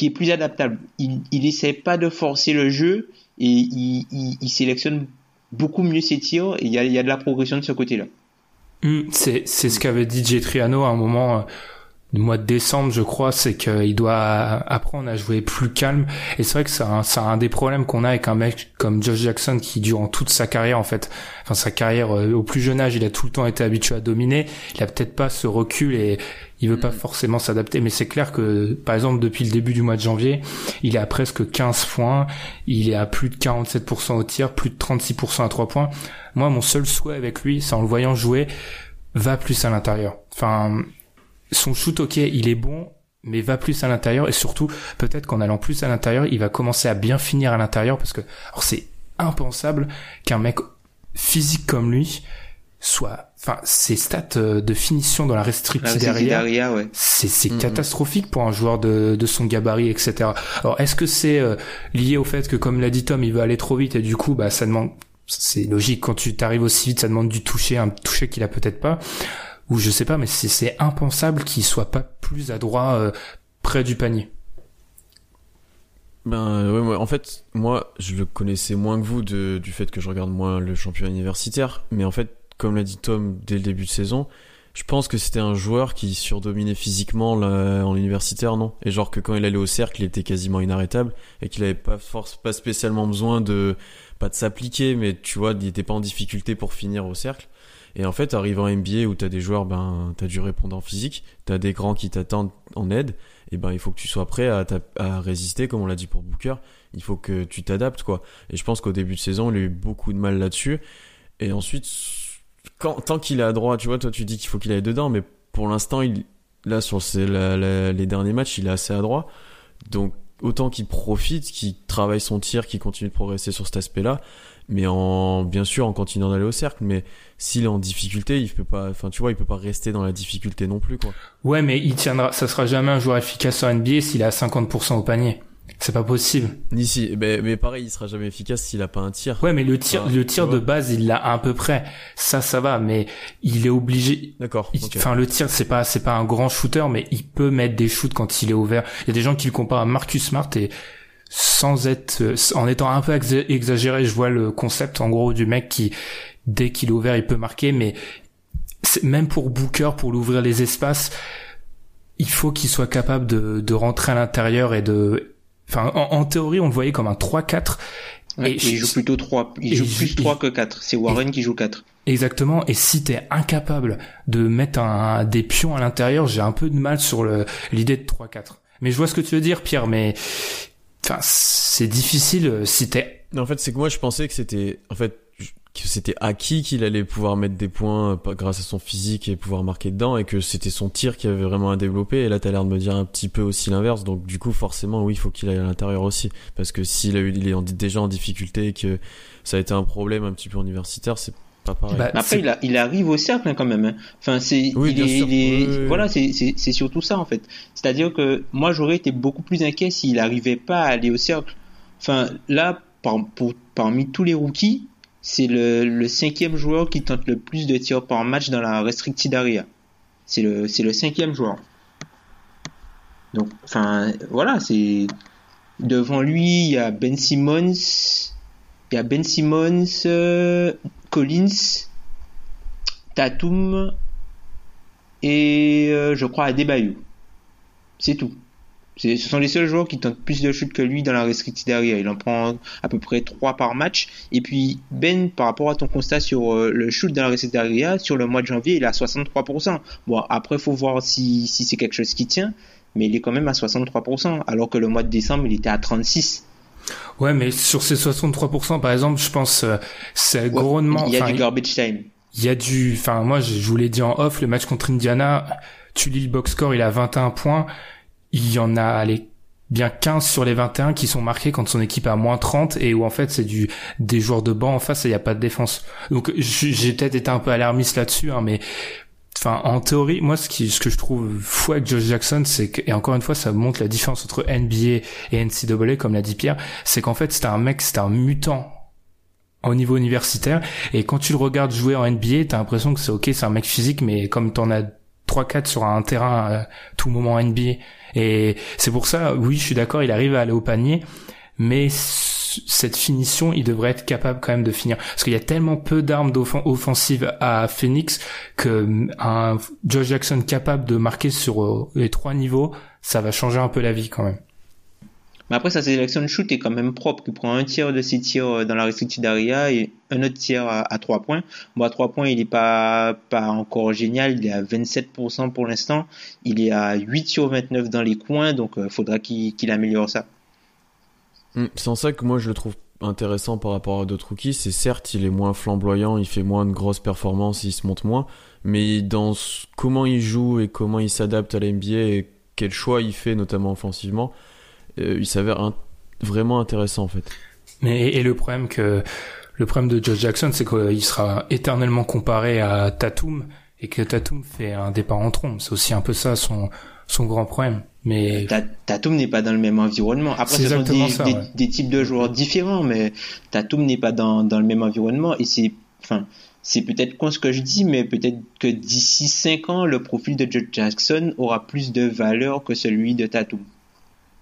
est plus adaptable. Il, il pas de forcer le jeu et il, sélectionne beaucoup mieux ses tirs et il y a, de la progression de ce côté-là. Hmm, c'est c'est ce qu'avait dit Jay Triano à un moment euh, du mois de décembre, je crois, c'est qu'il doit apprendre à jouer plus calme. Et c'est vrai que c'est un, c'est un des problèmes qu'on a avec un mec comme Josh Jackson qui durant toute sa carrière, en fait, enfin sa carrière euh, au plus jeune âge, il a tout le temps été habitué à dominer. Il a peut-être pas ce recul et il veut pas forcément s'adapter. Mais c'est clair que, par exemple, depuis le début du mois de janvier, il est à presque 15 points, il est à plus de 47% au tir, plus de 36% à 3 points. Moi, mon seul souhait avec lui, c'est en le voyant jouer, va plus à l'intérieur. Enfin, son shoot, ok, il est bon, mais va plus à l'intérieur et surtout peut-être qu'en allant plus à l'intérieur, il va commencer à bien finir à l'intérieur parce que alors c'est impensable qu'un mec physique comme lui soit enfin ses stats euh, de finition dans la restricted area ouais. c'est c'est Mhm. catastrophique pour un joueur de, de son gabarit etc alors est-ce que c'est euh, lié au fait que comme l'a dit Tom il veut aller trop vite et du coup bah ça demande c'est logique quand tu t'arrives aussi vite ça demande du toucher un toucher qu'il a peut-être pas ou je sais pas mais c'est impensable qu'il soit pas plus adroit euh, près du panier Ben ouais, moi, en fait, moi, je le connaissais moins que vous du fait que je regarde moins le championnat universitaire. Mais en fait, comme l'a dit Tom dès le début de saison, je pense que c'était un joueur qui surdominait physiquement en universitaire, non? Et genre que quand il allait au cercle, il était quasiment inarrêtable et qu'il avait pas force, pas spécialement besoin de pas de s'appliquer, mais tu vois, il était pas en difficulté pour finir au cercle. Et en fait, arrivant en NBA où t'as des joueurs, ben, t'as du répondant physique, t'as des grands qui t'attendent en aide, et ben, il faut que tu sois prêt à, résister, comme on l'a dit pour Booker. Il faut que tu t'adaptes, quoi. Et je pense qu'au début de saison, il a eu beaucoup de mal là-dessus. Et ensuite, quand, tant qu'il est à droit, tu vois, toi, tu dis qu'il faut qu'il aille dedans, mais pour l'instant, il, là, sur les derniers matchs, il est assez à droit. Donc, autant qu'il profite, qu'il travaille son tir, qu'il continue de progresser sur cet aspect-là, mais en, bien sûr, en continuant d'aller au cercle, mais s'il est en difficulté, il peut pas, enfin, tu vois, il peut pas rester dans la difficulté non plus, quoi. ouais mais il tiendra ça sera jamais un joueur efficace en NBA s'il est à 50% au panier c'est pas possible Ni si, mais, mais pareil, il sera jamais efficace s'il a pas un tir. Ouais, mais le tir, le tir de base, il l'a à peu près. Ça, ça va, mais il est obligé. D'accord. Enfin, le tir, c'est pas, c'est pas un grand shooter, mais il peut mettre des shoots quand il est ouvert. Il y a des gens qui le comparent à Marcus Smart et sans être, euh, en étant un peu exa- exagéré, je vois le concept, en gros, du mec qui, dès qu'il est ouvert, il peut marquer, mais même pour Booker, pour l'ouvrir les espaces, il faut qu'il soit capable de, de rentrer à l'intérieur et de, enfin, en, en théorie, on le voyait comme un 3-4. Ouais, Et il joue plutôt 3. Il joue plus et- 3 que 4. C'est Warren qui joue 4. Exactement. Et si t'es incapable de mettre un, des pions à l'intérieur, j'ai un peu de mal sur l'idée de 3-4. Mais je vois ce que tu veux dire, Pierre, mais, enfin, c'est difficile euh, si t'es, en fait, c'est que moi, je pensais que c'était, en fait, que c'était acquis qu'il allait pouvoir mettre des points euh, grâce à son physique et pouvoir marquer dedans et que c'était son tir qui avait vraiment à développer. Et là, t'as l'air de me dire un petit peu aussi l'inverse. Donc, du coup, forcément, oui, il faut qu'il aille à l'intérieur aussi. Parce que s'il a eu, il est en- déjà en difficulté et que ça a été un problème un petit peu universitaire, c'est pas pareil. Bah, après, il, a- il arrive au cercle hein, quand même. hein. Enfin, c'est, Oui, il bien est, sûr. il est- Oui, oui, oui. voilà, c'est, surtout ça en fait. C'est-à-dire que moi, j'aurais été beaucoup plus inquiet s'il arrivait pas à aller au cercle. Enfin, là, par, pour, parmi tous les rookies, c'est le, le cinquième joueur qui tente le plus de tirs par match dans la restricted area. C'est le, c'est le cinquième joueur. Donc, enfin, voilà, c'est devant lui, il y a Ben Simmons, il y a Ben Simmons, euh, Collins, Tatum et euh, je crois Adebayo. C'est tout. Ce sont les seuls joueurs qui tentent plus de shoots que lui dans la restricted area. Il en prend à peu près 3 par match. Et puis Ben, par rapport à ton constat sur euh, le shoot dans la restricted area, sur le mois de janvier, il est à 63%. Bon, après, faut voir si, si c'est quelque chose qui tient, mais il est quand même à 63%, alors que le mois de décembre, il était à 36%. Ouais, mais sur ces 63%, par exemple, je pense, euh, c'est Ouais, grandement, il y a du garbage time. il y a du, enfin, moi, je, vous l'ai dit en off, le match contre Indiana, tu lis le box score, il a 21 points. Il y en a, allez, bien 15 sur les 21 qui sont marqués quand son équipe à moins 30 et où en fait c'est du des joueurs de banc en face et il n'y a pas de défense. Donc j'ai peut-être été un peu alarmiste là-dessus, hein, mais enfin en théorie, moi ce qui ce que je trouve fou avec Josh Jackson, c'est que et encore une fois ça montre la différence entre NBA et NCAA comme l'a dit Pierre, c'est qu'en fait c'était un mec, c'était un mutant au niveau universitaire et quand tu le regardes jouer en NBA, t'as l'impression que c'est ok, c'est un mec physique, mais comme t'en as 3-4 sur un terrain à tout moment NBA. Et c'est pour ça, oui, je suis d'accord, il arrive à aller au panier, mais cette finition, il devrait être capable quand même de finir. Parce qu'il y a tellement peu d'armes offensives à Phoenix que un Jackson capable de marquer sur euh, les trois niveaux, ça va changer un peu la vie quand même. Mais après, sa sélection de shoot est quand même propre. Il prend un tiers de ses tirs euh, dans la restricted area et un autre tiers à, 3 points. Bon, à 3 points, il est pas, encore génial. Il est à 27% pour l'instant. Il est à 8 sur 29 dans les coins. Donc, il faudra qu'il qu'il améliore ça. Mm, C'est en ça que moi je le trouve intéressant par rapport à d'autres rookies. C'est certes, il est moins flamboyant, il fait moins de grosses performances, il se monte moins, mais dans ce- comment il joue et comment il s'adapte à la NBA et quel choix il fait, notamment offensivement, euh, il s'avère vraiment intéressant en fait. Mais et le problème que le problème de Josh Jackson, c'est qu'il sera éternellement comparé à Tatum et que Tatum fait un départ en trombe. C'est aussi un peu ça son son grand problème. Mais Tatum n'est pas dans le même environnement. Après, ce sont des, des, types de joueurs différents, mais Tatum n'est pas dans, dans le même environnement et c'est enfin c'est peut-être con ce que je dis, mais peut-être que d'ici 5 ans, le profil de Josh Jackson aura plus de valeur que celui de Tatum.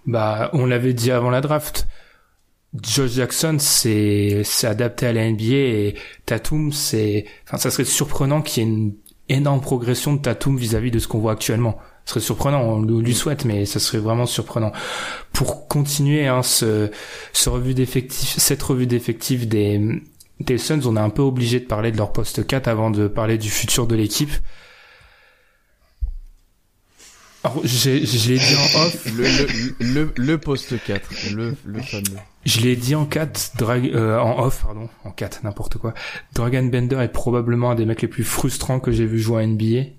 Bah, on l'avait dit avant la draft. Josh Jackson, c'est c'est adapté à la NBA et Tatum, c'est, enfin, ça serait surprenant qu'il y ait une énorme progression de Tatum vis-à-vis de ce qu'on voit actuellement. Ce serait surprenant, on lui souhaite, mais ça serait vraiment surprenant. Pour continuer hein, ce, ce revue d'effectifs, cette revue d'effectifs des des Suns, on est un peu obligé de parler de leur poste 4 avant de parler du futur de l'équipe. je l'ai dit en off. Le, le, le, poste 4, le, le fameux. Je l'ai dit en 4, euh, en off, pardon, en 4, n'importe quoi. Dragon Bender est probablement un des mecs les plus frustrants que j'ai vu jouer à NBA.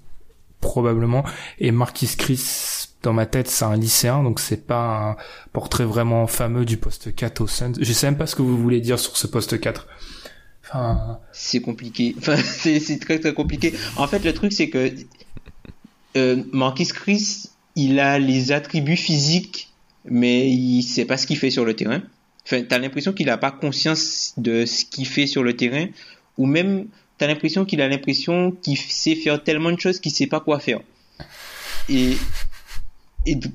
Probablement. Et Marquis Chris, dans ma tête, c'est un lycéen, donc c'est pas un portrait vraiment fameux du poste 4 au Suns. Je sais même pas ce que vous voulez dire sur ce poste 4. Enfin... C'est compliqué. Enfin, c'est très très compliqué. En fait, le truc, c'est que euh, Marquis Chris, il a les attributs physiques, mais il sait pas ce qu'il fait sur le terrain. Enfin, t'as l'impression qu'il a pas conscience de ce qu'il fait sur le terrain, ou même t'as l'impression qu'il a l'impression qu'il sait faire tellement de choses qu'il sait pas quoi faire. Et,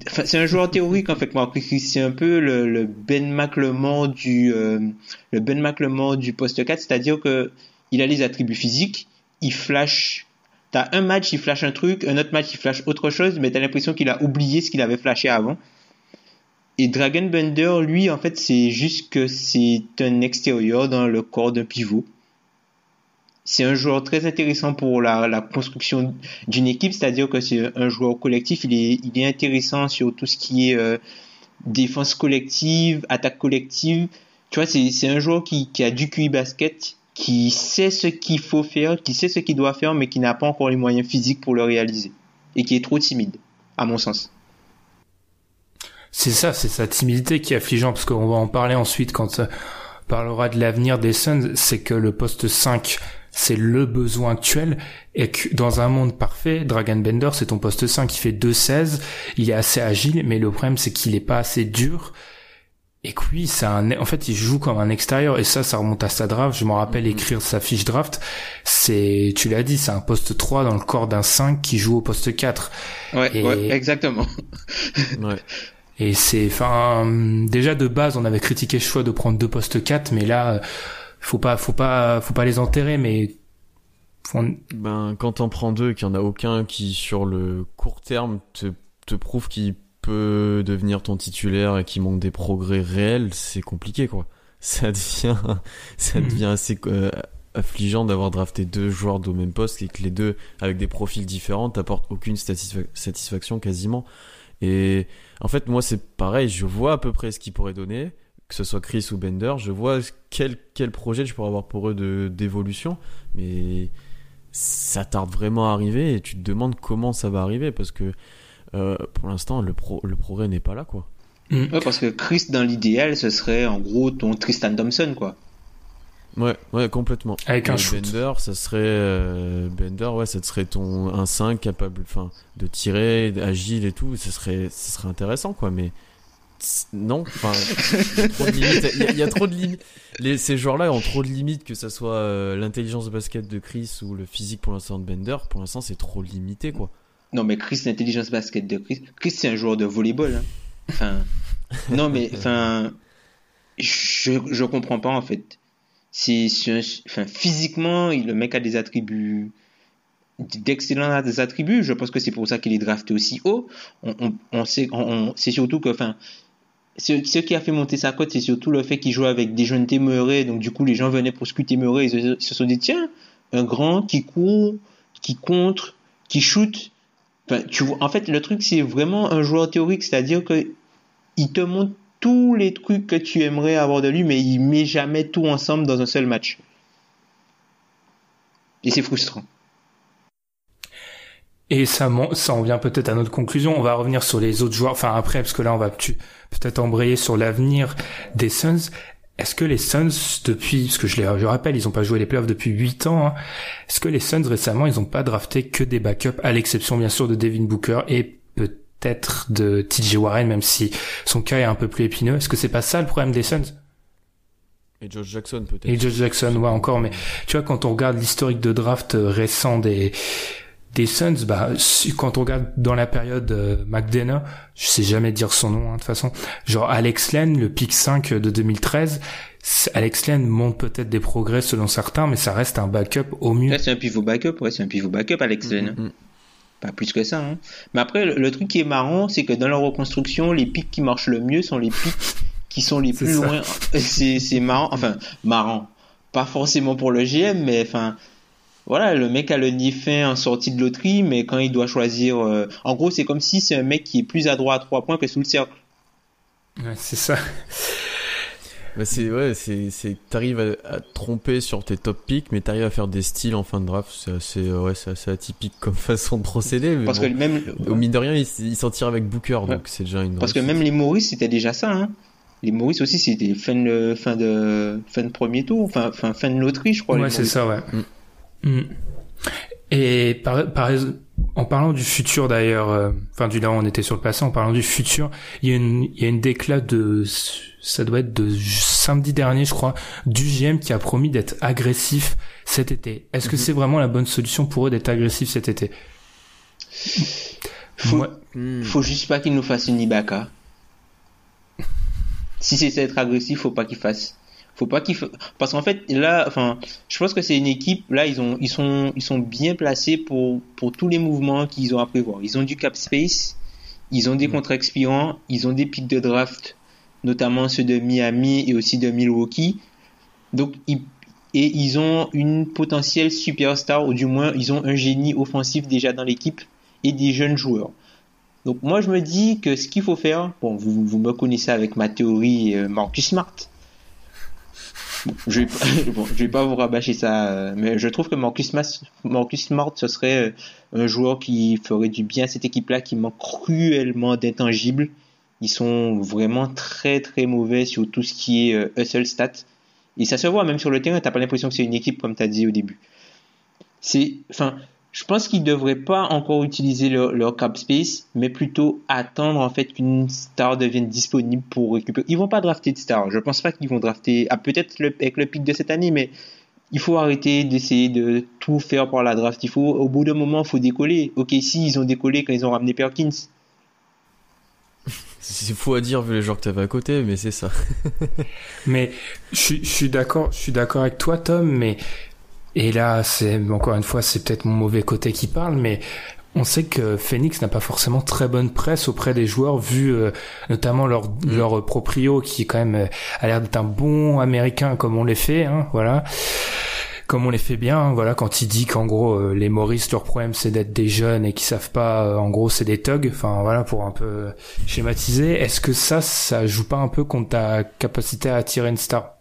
c'est un joueur théorique en fait, Marquis C'est un peu le, Ben McLemore du euh, le Ben du poste 4, c'est-à-dire que il a les attributs physiques, il flash T'as un match, il flash un truc, un autre match, il flash autre chose, mais t'as l'impression qu'il a oublié ce qu'il avait flashé avant. Et Dragon Bender, lui, en fait, c'est juste que c'est un extérieur dans le corps d'un pivot. C'est un joueur très intéressant pour la, construction d'une équipe, c'est-à-dire que c'est un joueur collectif, il est, intéressant sur tout ce qui est euh, défense collective, attaque collective. Tu vois, c'est un joueur qui, qui a du QI basket, qui sait ce qu'il faut faire, qui sait ce qu'il doit faire, mais qui n'a pas encore les moyens physiques pour le réaliser. Et qui est trop timide, à mon sens. C'est ça, c'est sa timidité qui est affligeante, parce qu'on va en parler ensuite quand on parlera de l'avenir des Suns, c'est que le poste 5, c'est le besoin actuel, et que dans un monde parfait, Dragon Bender, c'est ton poste 5, qui fait 2-16, il est assez agile, mais le problème, c'est qu'il est pas assez dur, et que oui, c'est un, en fait, il joue comme un extérieur. Et ça, ça remonte à sa draft. Je me rappelle mhm. écrire sa fiche draft. C'est, tu l'as dit, c'est un poste 3 dans le corps d'un 5 qui joue au poste 4. Ouais, ouais exactement. ouais. Et c'est, enfin, déjà de base, on avait critiqué le choix de prendre deux postes 4, mais là, faut pas, faut pas, faut pas les enterrer, mais Ben, quand t'en prends deux, qu'il y en a aucun qui, sur le court terme, te, te prouve qu'il peut devenir ton titulaire et qui manque des progrès réels, c'est compliqué quoi. Ça devient, ça hmm. devient assez euh, affligeant d'avoir drafté deux joueurs au même poste et que les deux avec des profils différents t'apportent aucune satisfaction quasiment. Et en fait, moi c'est pareil, je vois à peu près ce qu'ils pourraient donner, que ce soit Chris ou Bender, je vois quel, quel projet je pourrais avoir pour eux de d'évolution, mais ça tarde vraiment à arriver et tu te demandes comment ça va arriver parce que euh, pour l'instant, le, pro, le progrès n'est pas là, quoi. Mm. parce que Chris, dans l'idéal, ce serait en gros ton Tristan Thompson, quoi. Ouais, ouais, complètement. Avec un Bender, ça serait euh, Bender, ouais, ça serait ton un 5 capable, enfin, de tirer, agile et tout. Ce serait, ce serait intéressant, quoi. Mais non, enfin, il y, a trop de limites. Ces joueurs-là ont trop de limites, que ça soit euh, l'intelligence basket de Chris ou le physique pour l'instant de Bender. Pour l'instant, c'est trop limité, quoi. Non, mais Chris, l'intelligence basket de Chris. Chris, c'est un joueur de volleyball. Hein. Enfin, non, mais enfin, je, je comprends pas en fait. C'est, enfin, physiquement, le mec a des attributs, d'excellents attributs. Je pense que c'est pour ça qu'il est drafté aussi haut. On, on, sait, c'est surtout que, enfin, ce, qui a fait monter sa cote, c'est surtout le fait qu'il joue avec des jeunes téméraires. Donc, du coup, les gens venaient pour scruter Murray. Ils, se sont dit, tiens, un grand qui court, qui contre, qui shoot tu vois, en fait, le truc, c'est vraiment un joueur théorique, c'est-à-dire que il te montre tous les trucs que tu aimerais avoir de lui, mais il met jamais tout ensemble dans un seul match. Et c'est frustrant. Et ça, ça en vient peut-être à notre conclusion. On va revenir sur les autres joueurs. Enfin après, parce que là, on va peut-être embrayer sur l'avenir des Suns. Est-ce que les Suns, depuis, parce que je, les, je rappelle, ils ont pas joué les playoffs depuis 8 ans, hein, est-ce que les Suns récemment, ils ont pas drafté que des backups, à l'exception bien sûr de Devin Booker et peut-être de TJ Warren, même si son cas est un peu plus épineux. Est-ce que c'est pas ça le problème des Suns? Et Josh Jackson peut-être. Et Josh Jackson, ouais encore, mais tu vois quand on regarde l'historique de draft récent des des Suns, bah, quand on regarde dans la période euh, McDonough, je sais jamais dire son nom, hein, de toute façon, genre Alex Len, le pick 5 de 2013, Alex Len montre peut-être des progrès selon certains, mais ça reste un backup au mieux. c'est un pivot backup, ouais, c'est un pivot backup, Alex Len. Mm, mm, mm. Pas plus que ça. Hein. Mais après, le, truc qui est marrant, c'est que dans la reconstruction, les pics qui marchent le mieux sont les pics qui sont les plus loin. C'est marrant, enfin, marrant. Pas forcément pour le GM, mais enfin, voilà, le mec a le nez fin en sortie de loterie, mais quand il doit choisir, euh, en gros, c'est comme si c'est un mec qui est plus adroit à trois points que sous le cercle. Ouais, c'est ça. Bah c'est ouais, c'est t'arrives à, à, tromper sur tes top picks, mais t'arrives à faire des styles en fin de draft. C'est assez ouais, c'est assez atypique comme façon de procéder. Mais Parce que même au mine de rien, il, s'en tire avec Booker, donc c'est déjà une. Parce que même les Maurice, c'était déjà ça. Hein. Les Maurice aussi, c'était fin de fin de fin de premier tour, enfin fin, fin de loterie, je crois. Ouais, c'est ça, ouais. Mm. Mm. Et par, par, en parlant du futur d'ailleurs, euh, enfin du là on était sur le passé, en parlant du futur, il y a une, il y a une déclat de, ça doit être de samedi dernier je crois, du GM qui a promis d'être agressif cet été. Est-ce que mhm. c'est vraiment la bonne solution pour eux d'être agressif cet été? Faut, faut juste pas qu'il nous fasse une Ibaka. si c'est être agressif, faut pas qu'il fasse faut pas qu'il parce qu'en fait là enfin je pense que c'est une équipe là ils ont ils sont ils sont bien placés pour pour tous les mouvements qu'ils ont à prévoir. Ils ont du cap space ils ont des mm. contrats expirants ils ont des pics de draft notamment ceux de Miami et aussi de Milwaukee. Donc ils, et ils ont une potentielle superstar ou du moins ils ont un génie offensif déjà dans l'équipe et des jeunes joueurs. Donc moi je me dis que ce qu'il faut faire bon vous, vous me connaissez avec ma théorie euh, Marcus Smart je vais, je vais pas vous rabâcher ça, euh, mais je trouve que Marcus, Marcus Smart, ce serait euh, un joueur qui ferait du bien à cette équipe-là, qui manque cruellement d'intangibles. Ils sont vraiment très très mauvais sur tout ce qui est euh, hustle stat. Et ça se voit même sur le terrain, t'as pas l'impression que c'est une équipe comme tu as dit au début. C'est, enfin, je pense qu'ils devraient pas encore utiliser leur, cap space, mais plutôt attendre en fait qu'une star devienne disponible pour récupérer. Ils vont pas drafter de star. Je pense pas qu'ils vont drafter, ah, peut-être avec le pic de cette année, mais il faut arrêter d'essayer de tout faire pour la draft. Il faut, au bout d'un moment, il faut décoller. Ok, si ils ont décollé quand ils ont ramené Perkins. C'est fou à dire vu les joueurs que tu avais à côté, mais c'est ça. mais je, je suis d'accord, je suis d'accord avec toi, Tom, mais et là, c'est encore une fois, c'est peut-être mon mauvais côté qui parle, mais on sait que Phoenix n'a pas forcément très bonne presse auprès des joueurs, vu euh, notamment leur, mm. leur proprio qui quand même euh, a l'air d'être un bon américain comme on les fait, hein, voilà. Comme on les fait bien, voilà, quand il dit qu'en gros euh, les Maurice leur problème c'est d'être des jeunes et qui savent pas, en gros c'est des thugs, enfin voilà pour un peu schématiser. Est-ce que ça, ça joue pas un peu contre ta capacité à attirer une star?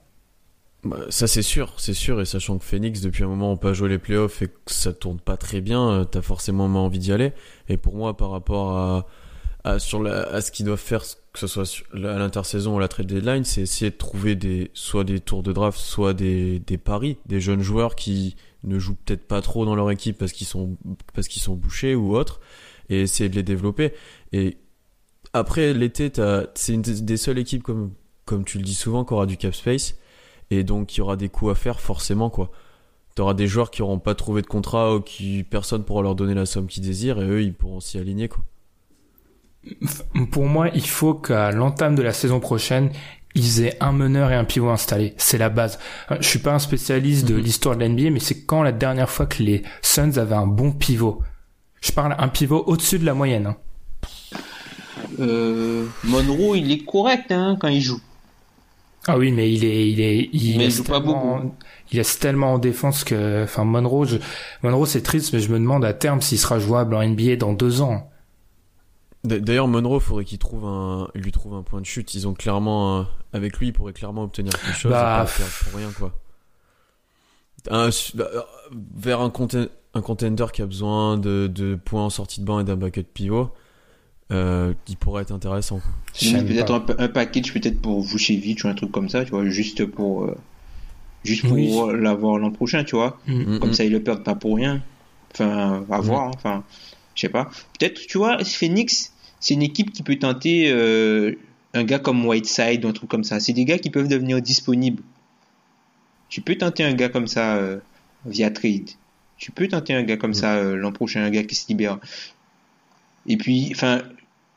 Bah, ça c'est sûr, c'est sûr, et sachant que Phoenix depuis un moment on pas joué les playoffs et que ça tourne pas très bien, euh, t'as forcément moins envie d'y aller. Et pour moi, par rapport à, à sur la, à ce qu'ils doivent faire, que ce soit à l'intersaison ou à la trade deadline, c'est essayer de trouver des soit des tours de draft, soit des, des paris, des jeunes joueurs qui ne jouent peut-être pas trop dans leur équipe parce qu'ils sont parce qu'ils sont bouchés ou autres, et essayer de les développer. Et après l'été, c'est une des seules équipes comme comme tu le dis souvent qui aura du cap space et donc il y aura des coups à faire forcément quoi. T'auras des joueurs qui auront pas trouvé de contrat ou qui personne pourra leur donner la somme qu'ils désirent et eux ils pourront s'y aligner quoi. Pour moi, il faut qu'à l'entame de la saison prochaine, ils aient un meneur et un pivot installé. C'est la base. Je suis pas un spécialiste de mhm. l'histoire de l'NBA, mais c'est quand la dernière fois que les Suns avaient un bon pivot? Je parle un pivot au-dessus de la moyenne. Hein. Euh, Monroe, il est correct hein, quand il joue. Ah oui, mais il est, il est, il, mais est tellement, pas beaucoup. il est tellement en défense que, enfin, Monroe, je, Monroe c'est triste, mais je me demande à terme s'il sera jouable en NBA dans deux ans. D'ailleurs, Monroe, faudrait qu'il trouve un, il lui trouve un point de chute. Ils ont clairement, avec lui, il pourrait clairement obtenir quelque chose. Bah, pas faire pour rien, quoi. Un, bah, vers un un contender qui a besoin de, de points en sortie de banc et d'un bucket pivot, euh, qui pourrait être intéressant. Peut-être un, un, package peut-être pour Vucevic ou un truc comme ça, tu vois, juste pour euh, juste pour Oui. l'avoir l'an prochain, tu vois. Mm. Comme Mhm. ça, ils le perdent pas pour rien. Enfin, à voir. hein. Enfin, je sais pas. Peut-être, tu vois, Phoenix, c'est une équipe qui peut tenter euh, un gars comme Whiteside ou un truc comme ça. C'est des gars qui peuvent devenir disponibles. Tu peux tenter un gars comme ça euh, via trade. Tu peux tenter un gars comme ça euh, l'an prochain, un gars qui se libère. Et puis, enfin,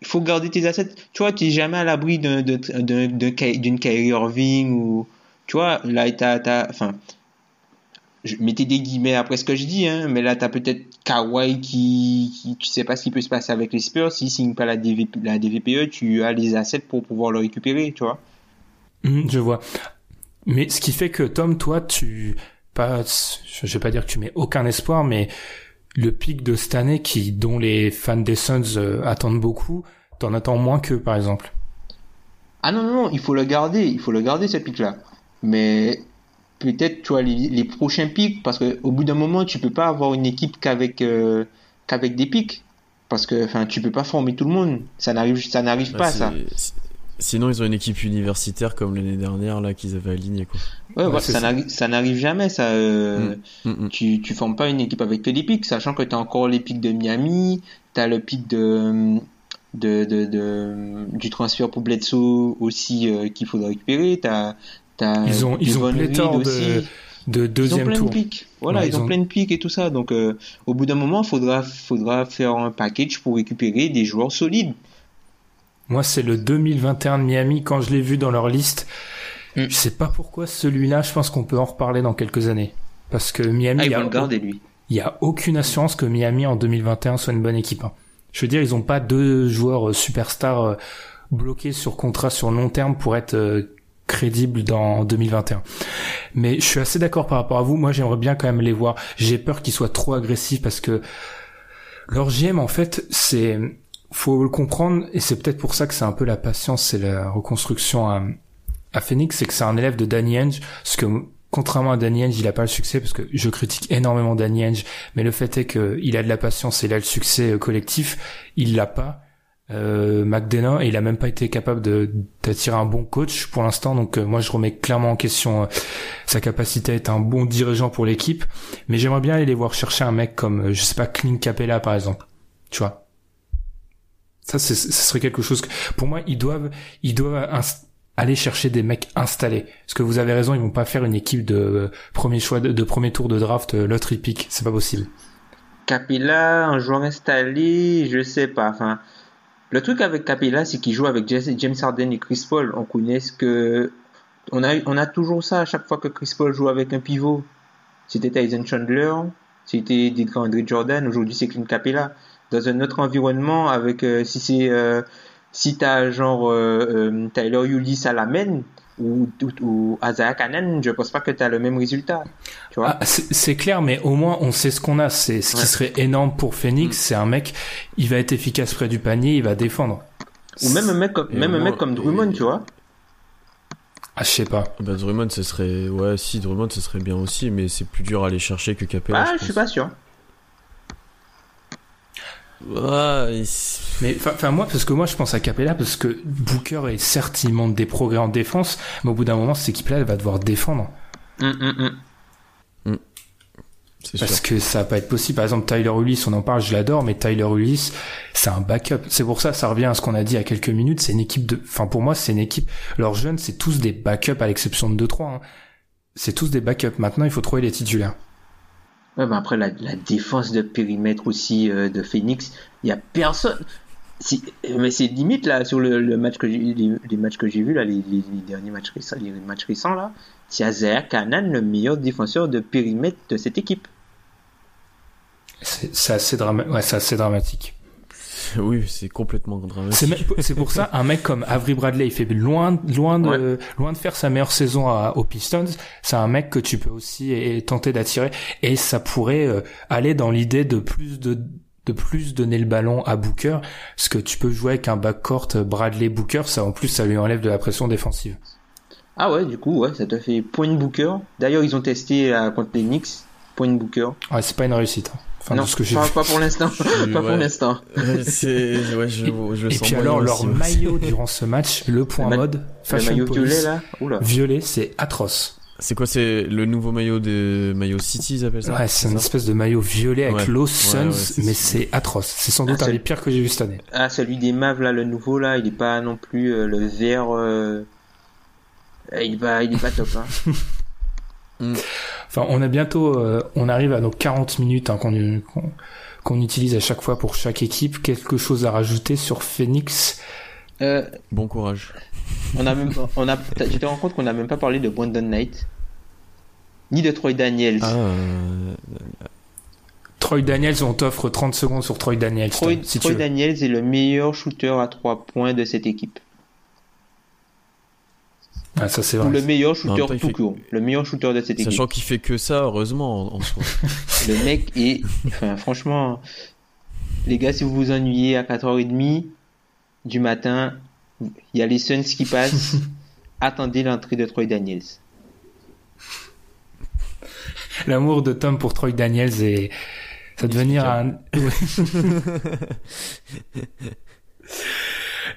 il faut garder tes assets. Tu vois, tu n'es jamais à l'abri d'une Kyrie Irving ou. Tu vois, là, t'as. t'as- Enfin, je mettais des guillemets après ce que je dis, hein, mais là, tu as peut-être Kawhi qui, qui. Tu sais pas ce qui peut se passer avec les Spurs. S'ils signent pas la, DV, la DVPE, tu as les assets pour pouvoir le récupérer, tu vois. Mhm, je vois. Mais ce qui fait que Tom, toi, tu pas, je vais pas dire que tu mets aucun espoir, mais le pic de cette année, qui dont les fans des Suns euh, attendent beaucoup, t'en attends moins que par exemple. Ah non, non, non, il faut le garder, il faut le garder ce pic-là. Mais peut-être, tu vois, les, les prochains pics, parce que au bout d'un moment, tu peux pas avoir une équipe qu'avec euh, qu'avec des pics. Parce que, enfin, tu peux pas former tout le monde. Ça n'arrive, ça n'arrive Ouais, pas, ça. Sinon, ils ont une équipe universitaire comme l'année dernière là qu'ils avaient alignée quoi. Ouais, ça ça. n'arrive, jamais, ça. euh, Mm, mm. Tu, tu formes pas une équipe avec que des pics, sachant que tu as encore les pics de Miami, tu as le pic de, de, de, de- du transfert pour Bledsoe aussi euh, qu'il faudra récupérer. T'as, t'as Ils ont- ils ont pléthore de- aussi. De Ils ont deuxième plein tour. de pics. Voilà, Ouais, ils, ils ont, ont- plein de pics et tout ça. Donc, euh, au bout d'un moment, faudra, faudra faire un package pour récupérer des joueurs solides. Moi, c'est le 2021 de Miami. Quand je l'ai vu dans leur liste, Mm. je sais pas pourquoi celui-là. Je pense qu'on peut en reparler dans quelques années. Parce que Miami, Ah, il ils y a- vont le garder, lui. il y a aucune assurance que Miami en 2021 soit une bonne équipe. hein. Je veux dire, ils ont pas deux joueurs euh, superstars euh, bloqués sur contrat sur long terme pour être euh, crédibles dans 2021. Mais je suis assez d'accord par rapport à vous. Moi, j'aimerais bien quand même les voir. J'ai peur qu'ils soient trop agressifs parce que leur GM, en fait, c'est faut le comprendre et c'est peut-être pour ça que c'est un peu la patience et la reconstruction à, à Phoenix, c'est que c'est un élève de Danny Ainge, parce que contrairement à Danny Ainge, il a pas le succès parce que je critique énormément Danny Ainge, mais le fait est que il a de la patience et il a le succès euh, collectif, il l'a pas. Euh, il a même pas été capable de d'attirer un bon coach pour l'instant. Donc euh, moi je remets clairement en question euh, sa capacité à être un bon dirigeant pour l'équipe. Mais j'aimerais bien aller les voir chercher un mec comme euh, je sais pas Clint Capella par exemple. Tu vois? Ça ce serait quelque chose que pour moi ils doivent ils doivent aller chercher des mecs installés parce que vous avez raison ils vont pas faire une équipe de euh, premier choix de, premier tour de draft euh, lottery pick c'est pas possible Capella, un joueur installé, je sais pas. Enfin, le truc avec Capella, c'est qu'il joue avec James Harden et Chris Paul. On connaît ce que, on a, on a toujours ça à chaque fois que Chris Paul joue avec un pivot. C'était Tyson Chandler, c'était DeAndre Jordan. Aujourd'hui, c'est Clint Capella. Dans un autre environnement, avec euh, si c'est si t'as genre euh, euh, Tyler Ulyss à la main ou, ou, ou Cannon, je pense pas que t'as le même résultat. Tu vois? Ah, c'est clair, mais au moins on sait ce qu'on a. C'est ce qui serait énorme pour Phoenix. C'est un mec, il va être efficace près du panier, il va défendre. Ou même un mec comme, Et même un mec comme Drummond, tu vois? Ah, je sais pas. Bah Drummond ce serait ouais si Drummond ce serait bien aussi mais c'est plus dur à aller chercher que Capella. Ah, je je suis pas sûr. Ouais, Mais enfin moi, parce que moi je pense à Capella parce que Booker est certes il montre des progrès en défense, mais au bout d'un moment cette équipe-là elle va devoir défendre Hum, hum, hum. c'est parce sûr. que ça va pas être possible. Par exemple Tyler Ulyss, on en parle, je l'adore, mais Tyler Ulyss c'est un backup. C'est pour ça, ça revient à ce qu'on a dit il y a quelques minutes. C'est une équipe de, enfin pour moi c'est une équipe. Leurs jeunes c'est tous des backups à l'exception de 2-3. hein. C'est tous des backups. Maintenant il faut trouver les titulaires. Mais après, la, défense de périmètre aussi euh, de Phoenix, il y a personne. Mais c'est limite là sur le, match que les, matchs que j'ai vus là, les, derniers matchs récents, les matchs récents là, c'est Canaan le meilleur défenseur de périmètre de cette équipe. C'est assez c'est assez dramatique. Oui, c'est complètement dramatique. C'est pour ça un mec comme Avery Bradley, il fait loin, loin de, loin de faire sa meilleure saison à, aux Pistons. C'est un mec que tu peux aussi tenter d'attirer et ça pourrait euh, aller dans l'idée de plus de de plus donner le ballon à Booker, parce que tu peux jouer avec un backcourt Bradley Booker, ça en plus ça lui enlève de la pression défensive. Ah ouais, du coup, ouais, ça te fait point de Booker. D'ailleurs, ils ont testé là, contre les Knicks. point Booker. Ouais, c'est pas une réussite. hein. Enfin, non, ce que pas, vu. pas pour l'instant. pas pour l'instant. Ouais, c'est, ouais, je, je Et sens puis alors, leur aussi, maillot durant ce match, le point mode, Le Fashion maillot Police, violet là. Oula. violet, c'est atroce. C'est quoi, c'est le nouveau maillot de maillot City, ils appellent ça? Ouais, c'est une espèce de maillot violet avec Ouais. l'eau Ouais, Suns, ouais, mais c'est atroce. C'est sans doute Ah, un des pires que j'ai vu cette année. Ah, celui des Mavs là, le nouveau là, il est pas non plus euh, le vert. euh, Il est pas, il est pas top. Hein. Enfin, on a bientôt, euh, on arrive à nos 40 minutes hein, qu'on utilise à chaque fois pour chaque équipe. Quelque chose à rajouter sur Phoenix? Euh, Bon courage. on a même, on a, t'as- tu te rends compte qu'on a même pas parlé de Brandon Knight, ni de Troy Daniels. Ah, euh, Troy Daniels, on t'offre 30 secondes sur Troy Daniels, Troy, si Troy. Daniels est le meilleur shooter à 3 points de cette équipe. Ah, ça c'est vrai. le meilleur shooter il tout fait- court. Le meilleur shooter de cette équipe. sachant qu'il fait que ça, heureusement, en, en soi. Le mec est, enfin, franchement, les gars, si vous vous ennuyez à 4h30 du matin, il y a les Suns qui passent. Attendez l'entrée de Troy Daniels. L'amour de Tom pour Troy Daniels et ça devenir un.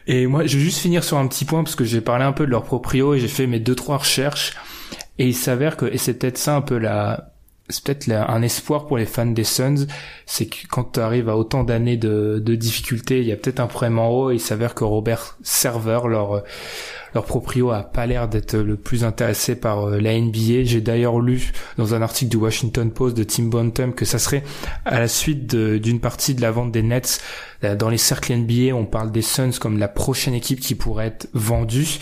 et moi, je vais juste finir sur un petit point parce que j'ai parlé un peu de leur proprio et j'ai fait mes deux trois recherches et il s'avère que et c'est peut-être ça un peu la c'est peut-être un espoir pour les fans des Suns, c'est que quand tu arrives à autant d'années de, de difficultés, il y a peut-être un problème en haut. Et il s'avère que Robert Server, leur leur proprio, a pas l'air d'être le plus intéressé par euh, la NBA. J'ai d'ailleurs lu dans un article du Washington Post de Tim Bontemps que ça serait à la suite d'une partie de la vente des Nets. Euh, Dans les cercles NBA, on parle des Suns comme la prochaine équipe qui pourrait être vendue.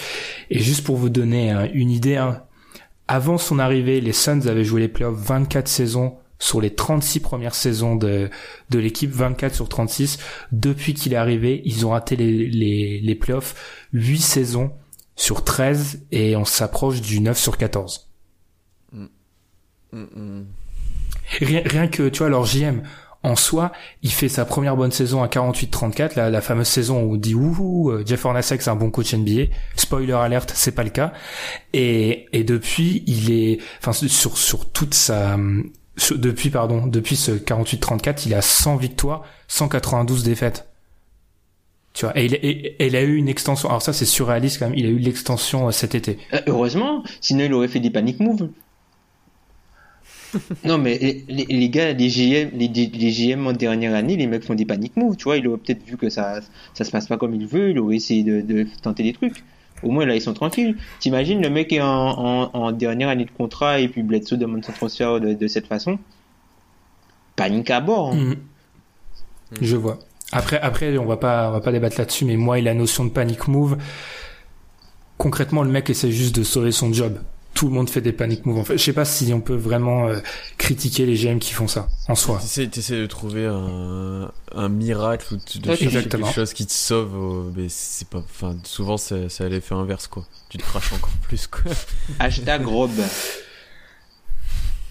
Et juste pour vous donner hein, une idée, hein, avant son arrivée, les Suns avaient joué les playoffs 24 saisons sur les 36 premières saisons de, de l'équipe, 24 sur 36. Depuis qu'il est arrivé, ils ont raté les, les, les playoffs 8 saisons sur 13 et on s'approche du 9 sur 14. Mm, mm. Rien, rien que, tu vois, leur JM, en soi, il fait sa première bonne saison à 48-34, la, la fameuse saison où on dit ouh, euh, Jeff Hornacek c'est un bon coach NBA. Spoiler alerte, c'est pas le cas. Et, et depuis, il est, enfin sur sur toute sa, depuis pardon, depuis ce 48-34, il a 100 victoires, 192 défaites. Tu vois, et il, et- et il a eu une extension. Alors ça, c'est surréaliste quand même. Il a eu l'extension euh, cet été. Euh, heureusement, sinon il aurait fait des panic moves. non mais les, gars, les GM, les, les GM en dernière année, les mecs font des panic moves, tu vois, il aurait peut-être vu que ça ça se passe pas comme il veut, il aurait essayé de, de tenter des trucs. Au moins là ils sont tranquilles. T'imagines le mec est en, en, en dernière année de contrat et puis Bledsoe demande son transfert de, de cette façon. Panique à bord. hein. Mhm. Je vois. Après, après, on va pas, on va pas débattre là-dessus, mais moi et la notion de panic move, concrètement, le mec essaie juste de sauver son job. Tout le monde fait des panic moves. En fait, je sais pas si on peut vraiment euh, critiquer les GM qui font ça en soi. T'essaies, t'essaies de trouver un, un miracle ou de chercher exactement. quelque chose qui te sauve, euh, mais c'est pas, enfin, souvent c'est, c'est l'effet inverse, quoi. Tu te craches encore plus, quoi. Hashtag Rob.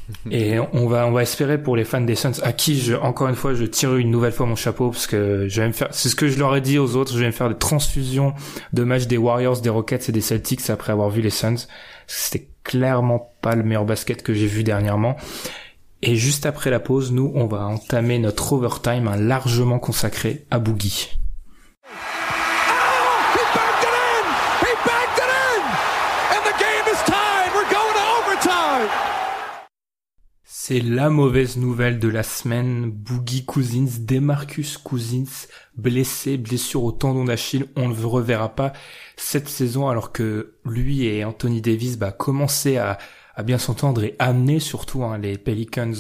Et on va, on va espérer pour les fans des Suns, à qui je, encore une fois, je tire une nouvelle fois mon chapeau parce que je vais me faire, c'est ce que je leur ai dit aux autres, je vais me faire des transfusions de matchs des Warriors, des Rockets et des Celtics après avoir vu les Suns. C'était clairement pas le meilleur basket que j'ai vu dernièrement. Et juste après la pause, nous, on va entamer notre overtime largement consacré à Boogie. C'est la mauvaise nouvelle de la semaine. Boogie Cousins, Demarcus Cousins, blessé, blessure au tendon d'Achille. On ne le reverra pas cette saison alors que lui et Anthony Davis bah, commençaient à, bien s'entendre et amener surtout hein, les Pelicans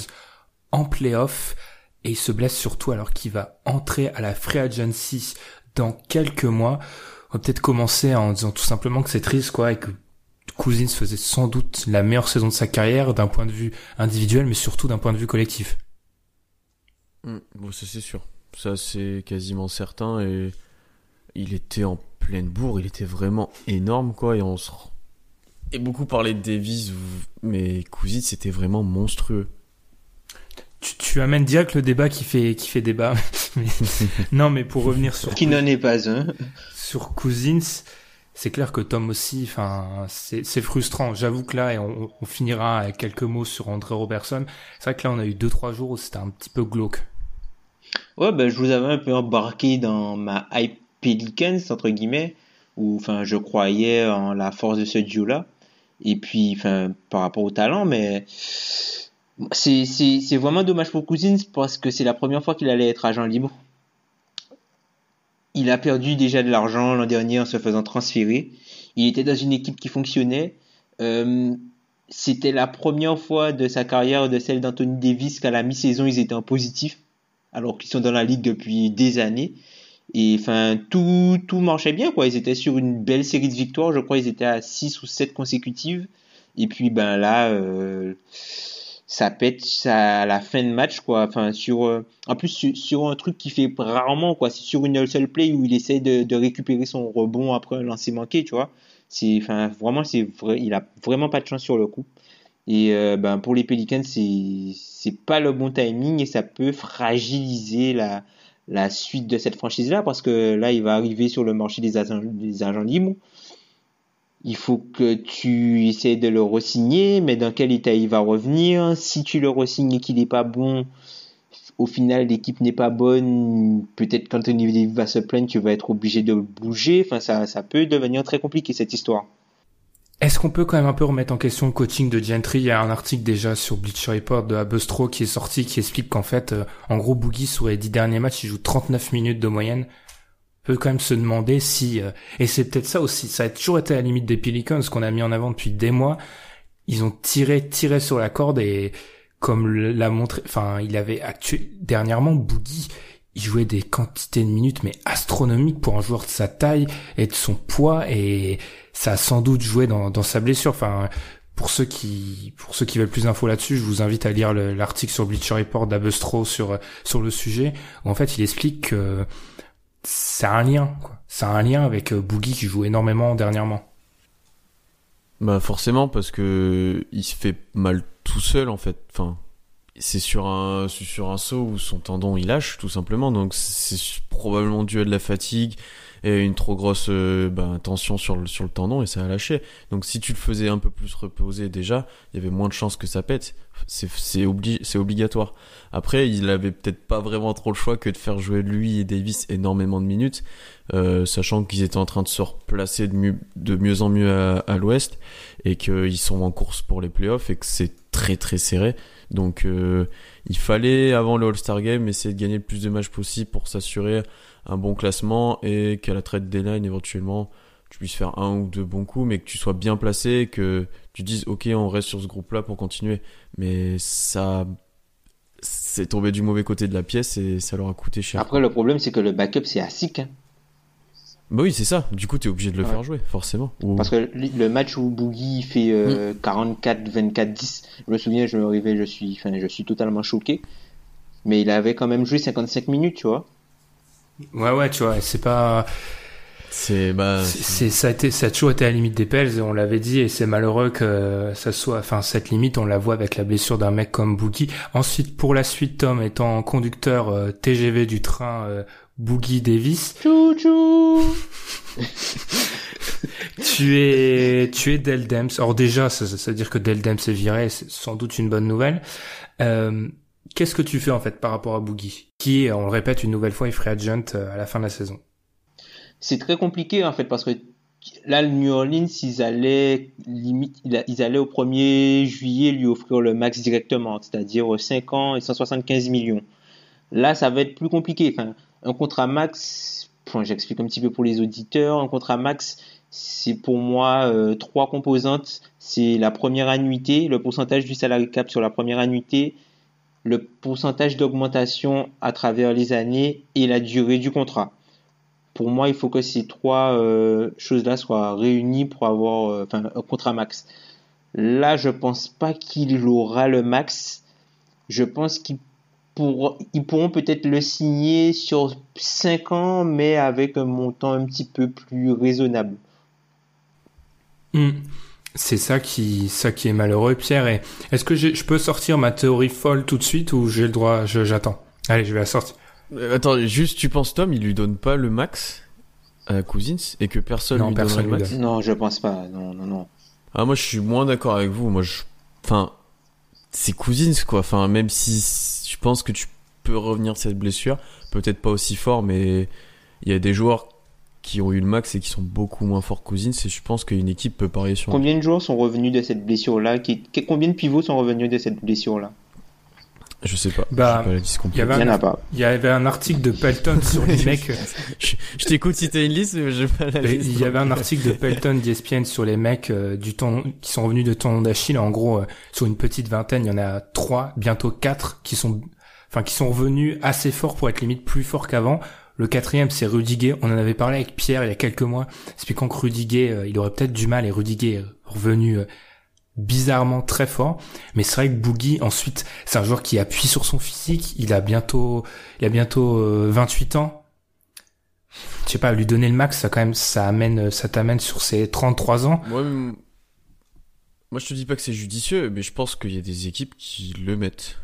en playoff. Et il se blesse surtout alors qu'il va entrer à la free agency dans quelques mois. On va peut-être commencer en disant tout simplement que c'est triste quoi et que Cousins faisait sans doute la meilleure saison de sa carrière d'un point de vue individuel, mais surtout d'un point de vue collectif. Mm, Bon, ça c'est sûr. Ça c'est quasiment certain et il était en pleine bourre, il était vraiment énorme quoi et on se et beaucoup parlé de Davis mais Cousins c'était vraiment monstrueux. Tu, tu amènes direct le débat qui fait qui fait débat. Mais- non, mais pour revenir sur Qui n'en est pas un. sur Cousins, c'est clair que Tom aussi, c'est frustrant. J'avoue que là, et on, finira avec quelques mots sur André Robertson. C'est vrai que là, on a eu deux trois jours où c'était un petit peu glauque. Ouais, ben, je vous avais un peu embarqué dans ma hype Pelicans entre guillemets, où, enfin, je croyais en la force de ce duo-là. Et puis, enfin, par rapport au talent, mais c'est c'est vraiment dommage pour Cousins parce que c'est la première fois qu'il allait être agent libre il a perdu déjà de l'argent l'an dernier en se faisant transférer. Il était dans une équipe qui fonctionnait. Euh, c'était la première fois de sa carrière, de celle d'Anthony Davis, qu'à la mi-saison, ils étaient en positif, alors qu'ils sont dans la ligue depuis des années. Et enfin, tout, tout marchait bien, quoi. Ils étaient sur une belle série de victoires. Je crois qu'ils étaient à 6 ou 7 consécutives. Et puis, ben là, euh, ça pète à la fin de match quoi. Enfin sur euh, en plus sur, un truc qui fait rarement quoi. C'est sur une seule play où il essaie de, récupérer son rebond après un lancer manqué tu vois. C'est enfin vraiment c'est vrai il a vraiment pas de chance sur le coup. Et euh, ben pour les Pelicans c'est c'est pas le bon timing et ça peut fragiliser la la suite de cette franchise là parce que là il va arriver sur le marché des des agents libres il faut que tu essaies de le resigner, mais dans quel état il va revenir? Si tu le resignes et qu'il n'est pas bon, au final l'équipe n'est pas bonne, peut-être quand Anthony va se plaindre, tu vas être obligé de bouger. Enfin, ça, ça peut devenir très compliqué cette histoire. Est-ce qu'on peut quand même un peu remettre en question le coaching de Gentry? Il y a un article déjà sur Bleacher Report de Abustro qui est sorti qui explique qu'en fait, euh, en gros, Boogie sur les dix derniers matchs, il joue 39 minutes de moyenne peut quand même se demander si euh, et c'est peut-être ça aussi ça a toujours été à la limite des Pelicans qu'on a mis en avant depuis des mois. Ils ont tiré tiré sur la corde et comme l'a montré enfin il avait actué dernièrement Boogie il jouait des quantités de minutes mais astronomiques pour un joueur de sa taille et de son poids et ça a sans doute joué dans, dans sa blessure. Enfin pour ceux qui pour ceux qui veulent plus d'infos là-dessus, je vous invite à lire l'article sur Bleacher Report d'Abustro sur sur le sujet où en fait il explique que c'est un lien, quoi. C'est un lien avec euh, Boogie qui joue énormément dernièrement. Bah forcément parce que il se fait mal tout seul en fait. Enfin, c'est sur un sur un saut où son tendon il lâche tout simplement. Donc c'est probablement dû à de la fatigue et une trop grosse euh, bah, tension sur le sur le tendon et ça a lâché. Donc si tu le faisais un peu plus reposer déjà, il y avait moins de chances que ça pète c'est c'est obligatoire. Après, il avait peut-être pas vraiment trop le choix que de faire jouer lui et Davis énormément de minutes, euh, sachant qu'ils étaient en train de se replacer de mieux, de mieux en mieux à, l'ouest et qu'ils sont en course pour les playoffs et que c'est très très serré. Donc euh, il fallait avant le All-Star Game essayer de gagner le plus de matchs possible pour s'assurer un bon classement et qu'à la trade deadline éventuellement tu puisses faire un ou deux bons coups, mais que tu sois bien placé, que tu dises ok on reste sur ce groupe-là pour continuer. Mais ça, c'est tombé du mauvais côté de la pièce et ça leur a coûté cher. Après le problème c'est que le backup c'est ASIC. Hein. Bah oui, c'est ça. Du coup, tu es obligé de le faire jouer, forcément. Parce que le match où Boogie fait 44, 24, 10, je me souviens, je me réveille, je suis, enfin, je suis totalement choqué. Mais il avait quand même joué 55 minutes, tu vois. Ouais, ouais, tu vois, c'est pas, c'est bah c'est ça a été ça a toujours été à la limite des Pels et on l'avait dit et c'est malheureux que ça soit enfin cette limite on la voit avec la blessure d'un mec comme Boogie. Ensuite pour la suite Tom étant conducteur euh, TGV du train euh, Boogie Davis. Chou tu es tu es Del Dems. Or déjà ça, ça veut dire que Del Dems est viré, c'est sans doute une bonne nouvelle. Euh, Qu'est-ce que tu fais en fait par rapport à Boogie qui on le répète une nouvelle fois est free agent euh, à la fin de la saison? C'est très compliqué en fait parce que là, le New Orleans, ils allaient limite, ils allaient au 1er juillet lui offrir le max directement, c'est-à-dire 5 ans et 175 millions. Là, ça va être plus compliqué. Un contrat max, enfin, j'explique un petit peu pour les auditeurs, un contrat max, c'est pour moi euh, trois composantes. C'est la première annuité, le pourcentage du salary cap sur la première annuité, le pourcentage d'augmentation à travers les années et la durée du contrat pour moi, il faut que ces trois euh, choses-là soient réunies pour avoir euh, un contrat max. Là, je pense pas qu'il aura le max. Je pense qu'ils pour, ils pourront peut-être le signer sur 5 ans, mais avec un montant un petit peu plus raisonnable. Hmm. C'est ça qui, ça qui est malheureux, Pierre. Et est-ce que je peux sortir ma théorie folle tout de suite ou j'ai le droit, j'attends? Allez, je vais la sortir. Euh, attends, juste, tu penses Tom, il lui donne pas le max à Cousins et que personne Non, lui personne donnerait le lui max? donne. Non, je pense pas. Non, non, non. Ah, moi, je suis moins d'accord avec vous. Moi, je, enfin, c'est Cousins, quoi. Enfin, même si je pense que tu peux revenir de cette blessure, peut-être pas aussi fort, mais il y a des joueurs qui ont eu le max et qui sont beaucoup moins forts que Cousins et je pense qu'une équipe peut parier sur. Combien de joueurs sont revenus de cette blessure-là? Combien de pivots sont revenus de cette blessure-là? Je sais pas. Bah, Il y avait un, a pas. il y avait un article de Pelton sur les mecs. Je, je t'écoute si t'as une liste, mais j'ai pas la liste. Il y avait un article de Pelton d'ESPN sur les mecs euh, du temps qui sont revenus de tendon d'Achille. En gros, euh, sur une petite vingtaine, il y en a trois, bientôt quatre, qui sont, enfin, qui sont revenus assez forts pour être limite plus forts qu'avant. Le quatrième, c'est Rudiger. On en avait parlé avec Pierre il y a quelques mois, expliquant que Rudiger, euh, il aurait peut-être du mal et Rudiger est revenu euh, bizarrement très fort. Mais c'est vrai que Boogie, ensuite, c'est un joueur qui appuie sur son physique. Il a bientôt, il a bientôt euh, 28 ans je sais pas, lui donner le max, ça quand même, ça amène, ça t'amène sur ses 33 ans. Moi, je te dis pas que c'est judicieux, mais je pense qu'il y a des équipes qui le mettent.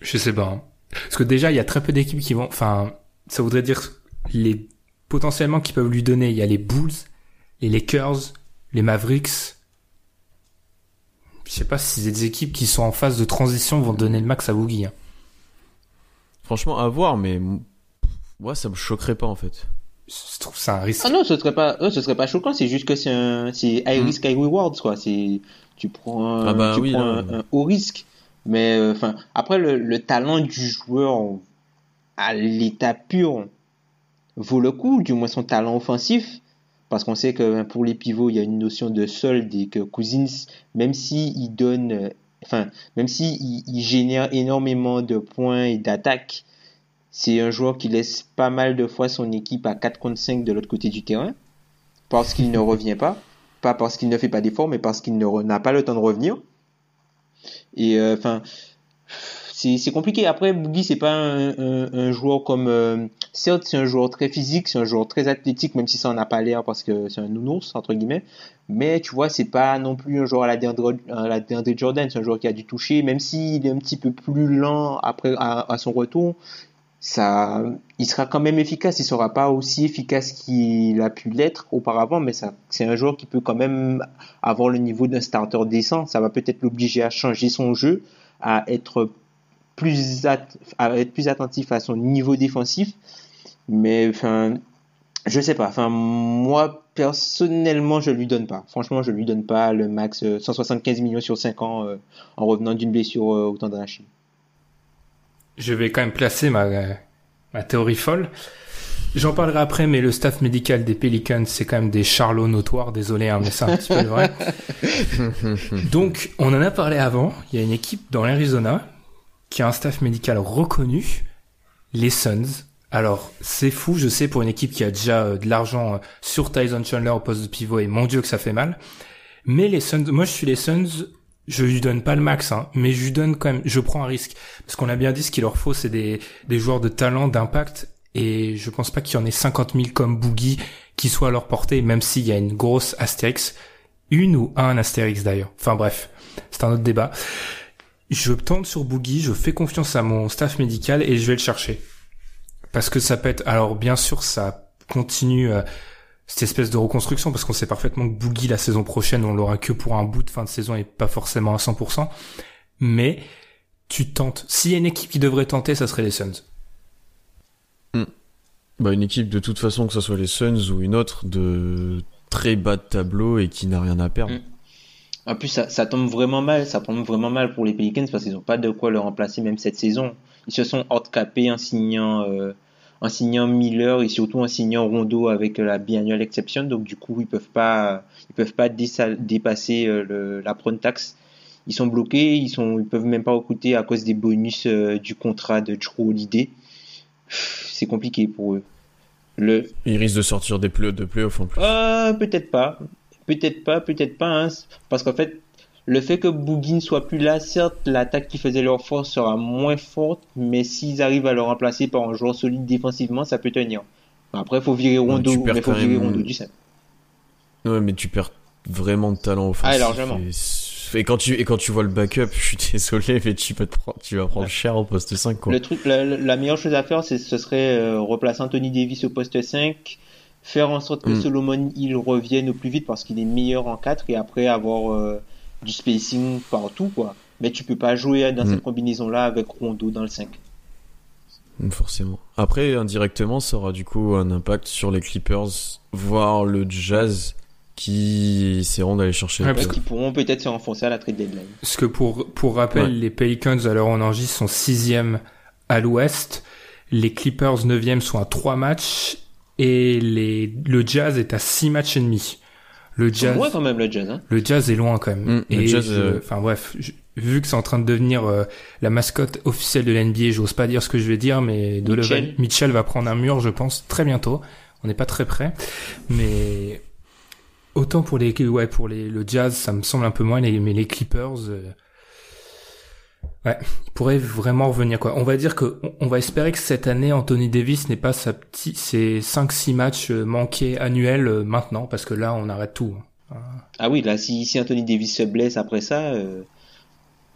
Je sais pas. hein. Parce que déjà, il y a très peu d'équipes qui vont, enfin, ça voudrait dire les, potentiellement qui peuvent lui donner, il y a les Bulls, les Lakers, les Mavericks. Je sais pas si des équipes qui sont en phase de transition vont donner le max à Boogie. hein. Franchement, à voir, mais moi, ça me choquerait pas en fait. Je trouve ça un risque. Ah non, ce serait pas, euh, ce serait pas choquant. C'est juste que c'est un, c'est high Mm. risk, high rewards, quoi. C'est, tu prends, un- Ah bah tu oui, prends là. un, un haut risque. Mais, euh, enfin, après, le, le talent du joueur à l'état pur vaut le coup, du moins son talent offensif. Parce qu'on sait que ben, pour les pivots, il y a une notion de solde et que Cousins, même si il donne, enfin, même si il, génère énormément de points et d'attaques, c'est un joueur qui laisse pas mal de fois son équipe à 4 contre 5 de l'autre côté du terrain. Parce qu'il ne revient pas. Pas parce qu'il ne fait pas d'efforts, mais parce qu'il n'a pas le temps de revenir. Et euh, enfin, c'est compliqué. Après, Boogie, c'est pas un, joueur comme. euh, certes, c'est un joueur très physique, c'est un joueur très athlétique, même si ça en a pas l'air parce que c'est un nounours, entre guillemets. Mais tu vois, c'est pas non plus un joueur à la DeAndre, à Jordan. C'est un joueur qui a dû toucher, même s'il est un petit peu plus lent après à, à son retour. Ça, il sera quand même efficace. Il sera pas aussi efficace qu'il a pu l'être auparavant, mais c'est un joueur qui peut quand même avoir le niveau d'un starter décent. Ça va peut-être l'obliger à changer son jeu, à être plus à être plus attentif à son niveau défensif. Mais enfin, je sais pas. Enfin, moi personnellement, je lui donne pas. Franchement, je lui donne pas le max euh, 175 millions sur 5 ans euh, en revenant d'une blessure euh, au tendon d'Achille. Je vais quand même placer ma, ma théorie folle. J'en parlerai après, mais le staff médical des Pelicans, c'est quand même des charlots notoires, désolé, hein, mais c'est un petit peu vrai. Donc, on en a parlé avant, il y a une équipe dans l'Arizona qui a un staff médical reconnu, les Suns. Alors, c'est fou, je sais, pour une équipe qui a déjà euh, de l'argent euh, sur Tyson Chandler au poste de pivot, et mon dieu que ça fait mal. Mais les Suns, moi je suis les Suns, je lui donne pas le max, hein, mais je lui donne quand même, je prends un risque. Parce qu'on a bien dit ce qu'il leur faut, c'est des, des joueurs de talent, d'impact, et je pense pas qu'il y en ait 50 000 comme Boogie qui soient à leur portée, même s'il y a une grosse astérix. Une ou un astérix d'ailleurs. Enfin bref, c'est un autre débat. Je tente sur Boogie, je fais confiance à mon staff médical et je vais le chercher. Parce que ça peut être, alors bien sûr ça continue euh, cette espèce de reconstruction parce qu'on sait parfaitement que Boogie la saison prochaine on l'aura que pour un bout de fin de saison et pas forcément à 100%. Mais tu tentes. S'il y a une équipe qui devrait tenter, ça serait les Suns. Bah, une équipe de toute façon, que ce soit les Suns ou une autre, de très bas de tableau et qui n'a rien à perdre. Mm. En plus, ça, ça tombe vraiment mal. Ça tombe vraiment mal pour les Pelicans parce qu'ils n'ont pas de quoi le remplacer même cette saison. Ils se sont handicapés en signant, euh, en signant Miller et surtout en signant Rondo avec la biannual exception. Donc du coup, ils peuvent pas, ils peuvent pas dépasser euh, le, la prone tax. Ils sont bloqués. Ils sont, ils peuvent même pas recruter à cause des bonus euh, du contrat de Drew Holiday. C'est compliqué pour eux. Le, Ils risquent de sortir des play de playoffs en plus. euh, peut-être pas. Peut-être pas, peut-être pas. Hein. Parce qu'en fait, le fait que Boogie ne soit plus là, certes, l'attaque qui faisait leur force sera moins forte, mais s'ils arrivent à le remplacer par un joueur solide défensivement, ça peut tenir. Après, il faut virer Rondo, mais faut virer même- Rondo du sein. Ouais, mais tu perds vraiment de talent offensif. Ah, largement. Et, et quand tu, et quand tu vois le backup, je suis désolé, mais tu, peux te prendre, tu vas prendre cher au poste 5, quoi. Le truc, la, la meilleure chose à faire, c'est, ce serait euh, replacer Anthony Davis au poste 5, faire en sorte que Mm. Solomon il revienne au plus vite parce qu'il est meilleur en 4 et après avoir euh, du spacing partout quoi. Mais tu peux pas jouer dans Mm. cette combinaison là avec Rondo dans le 5. Forcément. Après, indirectement, ça aura du coup un impact sur les Clippers, voire le Jazz, qui essaieront d'aller chercher. Ouais, parce Qui pourront peut-être se renforcer à la trade deadline. Parce que pour, pour rappel, Ouais. les Pelicans, où on enregistre, sont sixième à l'ouest. Les Clippers, neuvième, sont à trois matchs. Et les, le Jazz est à six matchs et demi. Le Jazz, loin quand même le Jazz. Hein. le Jazz est loin quand même. Mm, le et euh, enfin bref, je- vu que c'est en train de devenir euh, la mascotte officielle de l'NBA, j'ose pas dire ce que je vais dire, mais Donovan Mitchell. Mitchell va prendre un mur, je pense, très bientôt. On n'est pas très près, mais autant pour les ouais pour les le Jazz, ça me semble un peu moins, les, mais les Clippers. euh, Ouais, il pourrait vraiment revenir quoi. On va dire que on- va espérer que cette année Anthony Davis n'est pas sa petite ses 5 6 matchs euh, manqués annuels euh, maintenant parce que là on arrête tout. hein. Ah oui, là, si, si Anthony Davis se blesse après ça. euh,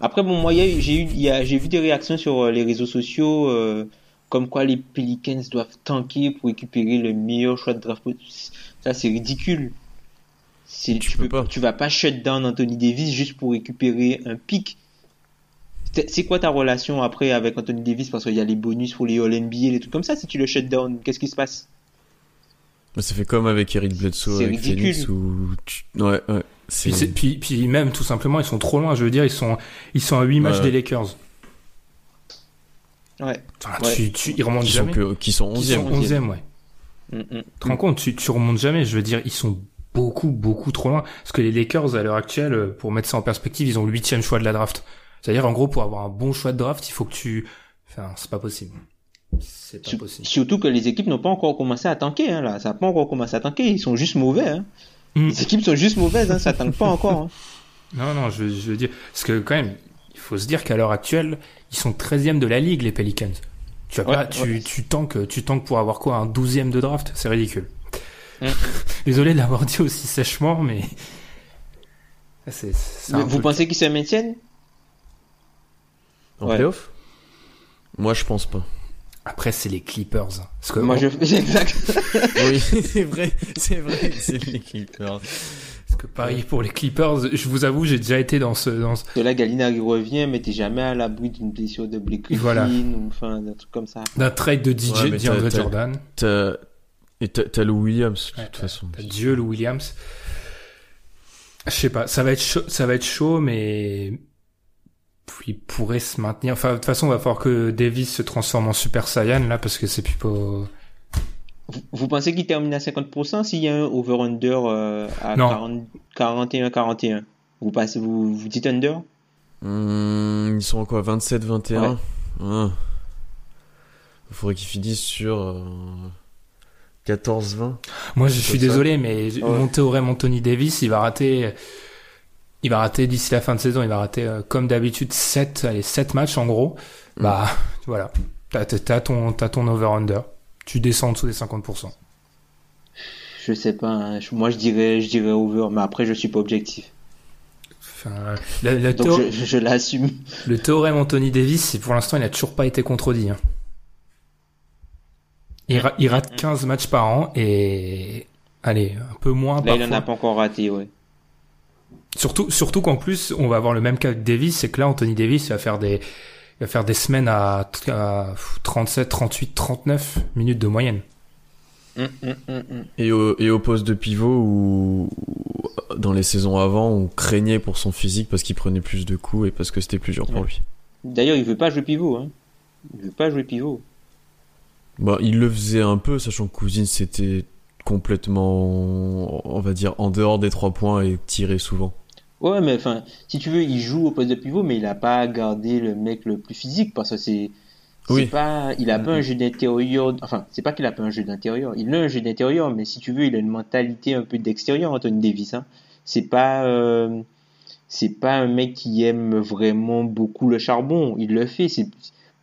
Après, bon, moi, j'ai eu, j'ai vu des réactions sur les réseaux sociaux euh, comme quoi les Pelicans doivent tanker pour récupérer le meilleur choix de draft. Ça, c'est ridicule. Tu tu, peux peux, pas. tu vas pas shut down Anthony Davis juste pour récupérer un pic. C'est quoi ta relation après avec Anthony Davis? Parce qu'il y a les bonus pour les All NBA, les trucs comme ça. Si tu le shut down, qu'est-ce qui se passe? Mais ça fait comme avec Eric Bledsoe, C'est avec ridicule. Phoenix, où tu... Ouais. Puis, c'est- puis, puis même tout simplement ils sont trop loin. Je veux dire ils sont ils sont à 8 matchs Ouais. des Lakers. Ouais. Enfin, Ouais. tu, tu, ils remontent Qui sont, jamais. que... qui sont Ils 11e. sont 11e, ouais. Mm, mm. Tu te rends compte, tu, tu remontes jamais. Je veux dire, ils sont beaucoup, beaucoup trop loin. Parce que les Lakers, à l'heure actuelle, euh, pour mettre ça en perspective, ils ont le huitième choix de la draft. C'est-à-dire, en gros, pour avoir un bon choix de draft, il faut que tu... Enfin, c'est pas possible. C'est pas possible. Surtout que les équipes n'ont pas encore commencé à tanker, hein, là. Ça n'a pas encore commencé à tanker. Ils sont juste mauvais, hein. Mm. Les équipes sont juste mauvaises, hein. Ça tanque pas encore, hein. Non, non, je, je veux dire... Parce que quand même, il faut se dire qu'à l'heure actuelle, ils sont 13e de la ligue, les Pelicans. Tu as Ouais, pas, tu, ouais. tu tankes, tu tankes pour avoir quoi, un 12e de draft? C'est ridicule. Mm. Désolé de l'avoir dit aussi sèchement, mais... C'est un Vous pensez qu'ils se maintiennent? En Ouais. playoff? Moi, je pense pas. Après, c'est les Clippers. Parce que Moi, je... Exact. oui, c'est vrai, c'est vrai, c'est les Clippers. Parce que pareil pour les Clippers, je vous avoue, j'ai déjà été dans ce, dans ce- que là, Gallinari revient, mais t'es jamais à l'abri d'une blessure de Blake Griffin Voilà. ou enfin, d'un truc comme ça. d'un trade de DJ Ouais, t'as- t'as- Jordan. T'as... Et t'as, le Williams, de Ouais, toute façon. t'as Dieu le Williams. Je sais pas, ça va être chaud, ça va être chaud, mais il pourrait se maintenir. Enfin, de toute façon, il va falloir que Davis se transforme en Super Saiyan là, parce que c'est plus pas. Vous, vous pensez qu'il termine à 50% s'il y a un over-under euh, à Non. 41-41 Vous passez, vous, vous dites under? Hum, ils sont en quoi 27, 21 Ah. Il faudrait qu'ils finissent sur euh, 14, 20. Moi, je suis comme ça. désolé, mais Ouais. mon théorème Anthony Davis, il va rater. Il va rater d'ici la fin de saison, il va rater euh, comme d'habitude 7, allez, 7 matchs en gros. Mm. Bah voilà, t'as t'as ton, t'as ton over-under. Tu descends en dessous des 50%. Je sais pas. hein. Moi, je dirais, je dirais over, mais après, je suis pas objectif. Enfin, le, le Donc, théo- je, l'assume. le théorème Anthony Davis, pour l'instant, il a toujours pas été contredit. hein. Il, ra- il rate 15 matchs par an et allez, un peu moins Là, il en parfois. a pas encore raté, ouais. Surtout, surtout qu'en plus, on va avoir le même cas que Davis, c'est que là, Anthony Davis il va faire des, va faire des semaines à, à 37, 38, 39 minutes de moyenne. Hum, hum, hum. Et au, et au poste de pivot, où, dans les saisons avant, on craignait pour son physique parce qu'il prenait plus de coups et parce que c'était plus dur pour lui. D'ailleurs, il veut pas jouer pivot. Hein. Il veut pas jouer pivot. Bah, il le faisait un peu, sachant que Cousine c'était complètement, on va dire, en dehors des trois points et tiré souvent. Ouais, mais enfin, si tu veux, il joue au poste de pivot, mais il a pas gardé le mec le plus physique parce que c'est. Oui. Pas, il a pas un jeu d'intérieur. Enfin, c'est pas qu'il a pas un jeu d'intérieur. Il a un jeu d'intérieur, mais si tu veux, il a une mentalité un peu d'extérieur, Anthony Davis. Hein. C'est pas, euh, c'est pas un mec qui aime vraiment beaucoup le charbon. Il le fait. C'est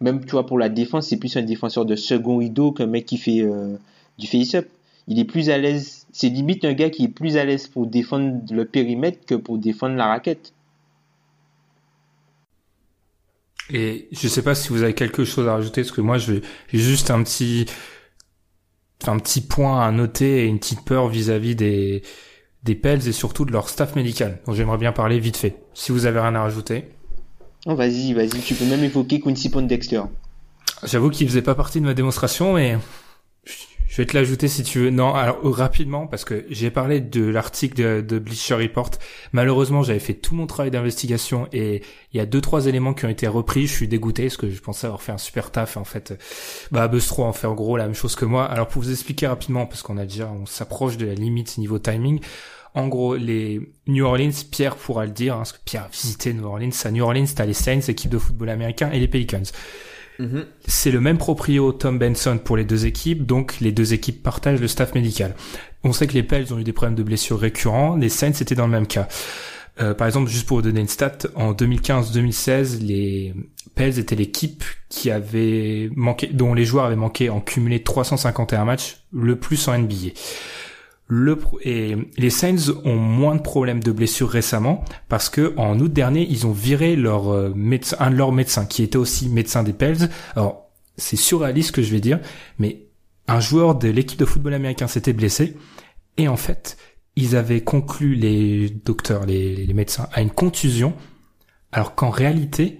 même, tu vois, pour la défense, c'est plus un défenseur de second rideau qu'un mec qui fait euh, du face-up. Il est plus à l'aise. C'est limite un gars qui est plus à l'aise pour défendre le périmètre que pour défendre la raquette. Et je sais pas si vous avez quelque chose à rajouter, parce que moi, je vais j'ai juste un petit, un petit point à noter et une petite peur vis-à-vis des des Pels et surtout de leur staff médical, dont j'aimerais bien parler vite fait. Si vous avez rien à rajouter. Oh, vas-y, vas-y, tu peux même évoquer Quincy Dexter. J'avoue qu'il faisait pas partie de ma démonstration, mais je vais te l'ajouter si tu veux. Non, alors rapidement, parce que j'ai parlé de l'article de, Bleacher Report. Malheureusement, j'avais fait tout mon travail d'investigation et il y a deux trois éléments qui ont été repris. Je suis dégoûté parce que je pensais avoir fait un super taf. En fait, bah Bustro en fait en gros la même chose que moi. Alors pour vous expliquer rapidement, parce qu'on a déjà, on s'approche de la limite niveau timing. En gros, les New Orleans, Pierre pourra le dire, hein, parce que Pierre a visité New Orleans. À New Orleans, t'as les Saints, équipe de football américain, et les Pelicans. Mhm. C'est le même proprio Tom Benson pour les deux équipes, donc les deux équipes partagent le staff médical. On sait que les Pels ont eu des problèmes de blessures récurrents, les Saints étaient dans le même cas. Euh, par exemple, juste pour vous donner une stat, en 2015-2016, les Pels étaient l'équipe qui avait manqué, dont les joueurs avaient manqué en cumulé 351 matchs, le plus en NBA. Le, et les Saints ont moins de problèmes de blessures récemment parce que en août dernier ils ont viré leur euh, médecin, un de leurs médecins qui était aussi médecin des Pels. Alors c'est surréaliste ce que je vais dire, mais un joueur de l'équipe de football américain s'était blessé et en fait ils avaient conclu les docteurs, les, les médecins à une contusion, alors qu'en réalité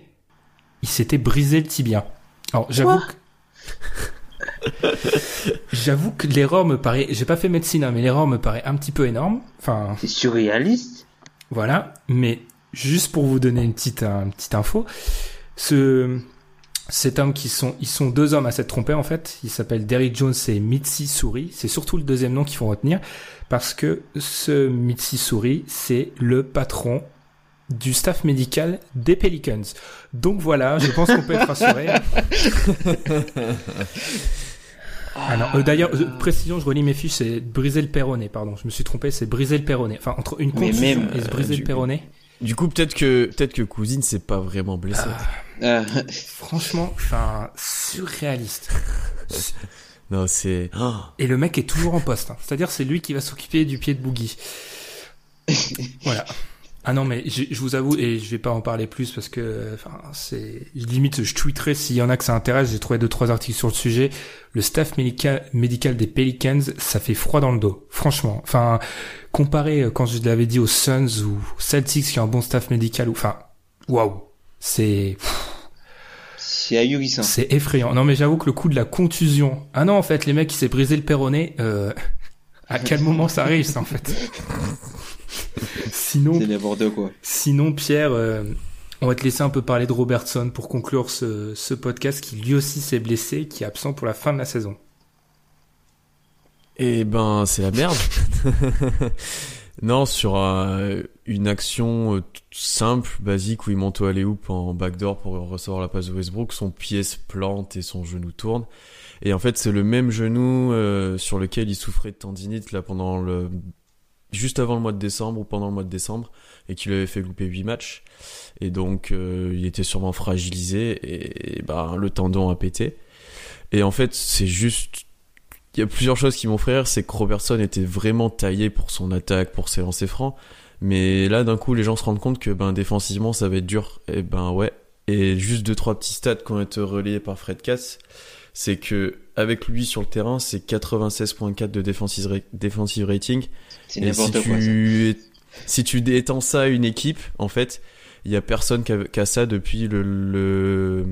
il s'était brisé le tibia. Alors j'avoue J'avoue que l'erreur me paraît, j'ai pas fait médecine, hein, mais l'erreur me paraît un petit peu énorme. Enfin. C'est surréaliste. Voilà. Mais juste pour vous donner une petite, une petite info, ce, cet homme qui sont, ils sont deux hommes à s'être trompés en fait. Ils s'appellent Derrick Jones et Mitzi Souris. C'est surtout le deuxième nom qu'il faut retenir parce que ce Mitzi Souris, c'est le patron du staff médical des Pelicans. Donc voilà, je pense qu'on peut être rassuré. Alors, euh, d'ailleurs, euh, précision, je relis mes fiches, c'est briser le péroné, pardon, je me suis trompé, c'est briser le péroné. Enfin, entre une contusion et se briser euh, le péroné. Du coup, peut-être que peut-être que cousine s'est pas vraiment blessée. Ah. franchement, enfin, surréaliste. non, c'est. Oh. Et le mec est toujours en poste. Hein. C'est-à-dire, c'est lui qui va s'occuper du pied de Boogie. voilà. Ah non, mais je, je, vous avoue, et je vais pas en parler plus parce que, enfin, c'est limite, je tweeterai s'il y en a que ça intéresse. J'ai trouvé deux trois articles sur le sujet. Le staff médical, médical des Pelicans, ça fait froid dans le dos, franchement. Enfin, comparé euh, quand je l'avais dit aux Suns ou Celtics qui ont un bon staff médical, ou enfin, waouh, c'est. C'est ahurissant. C'est effrayant. Non, mais j'avoue que le coup de la contusion. Ah non, en fait, les mecs qui s'est brisé le péroné. Euh, à quel moment ça arrive, ça, en fait? sinon, quoi. Sinon, Pierre, euh, on va te laisser un peu parler de Robertson pour conclure ce, ce podcast qui lui aussi s'est blessé, qui est absent pour la fin de la saison. Eh ben, c'est la merde. non, sur euh, une action euh, simple, basique, où il monte à hoop en backdoor pour recevoir la passe de Westbrook, son pied se plante et son genou tourne. Et en fait, c'est le même genou sur lequel il souffrait de tendinite là pendant le juste avant le mois de décembre ou pendant le mois de décembre et qui lui avait fait louper 8 matchs. Et donc euh, il était sûrement fragilisé et, bah, le tendon a pété. Et en fait c'est juste il y a plusieurs choses qui m'ont fait rire. C'est que Robertson était vraiment taillé pour son attaque pour ses lancers francs. Mais là d'un coup les gens se rendent compte que ben défensivement ça va être dur. Et ben ouais. Et juste deux trois petits stats qui ont été relayés par Fred Katz c'est que avec lui sur le terrain, c'est 96.4 de defensive, rating. C'est n'importe si quoi. Tu, si tu étends ça à une équipe, en fait, il y a personne qui a, ça depuis le, le,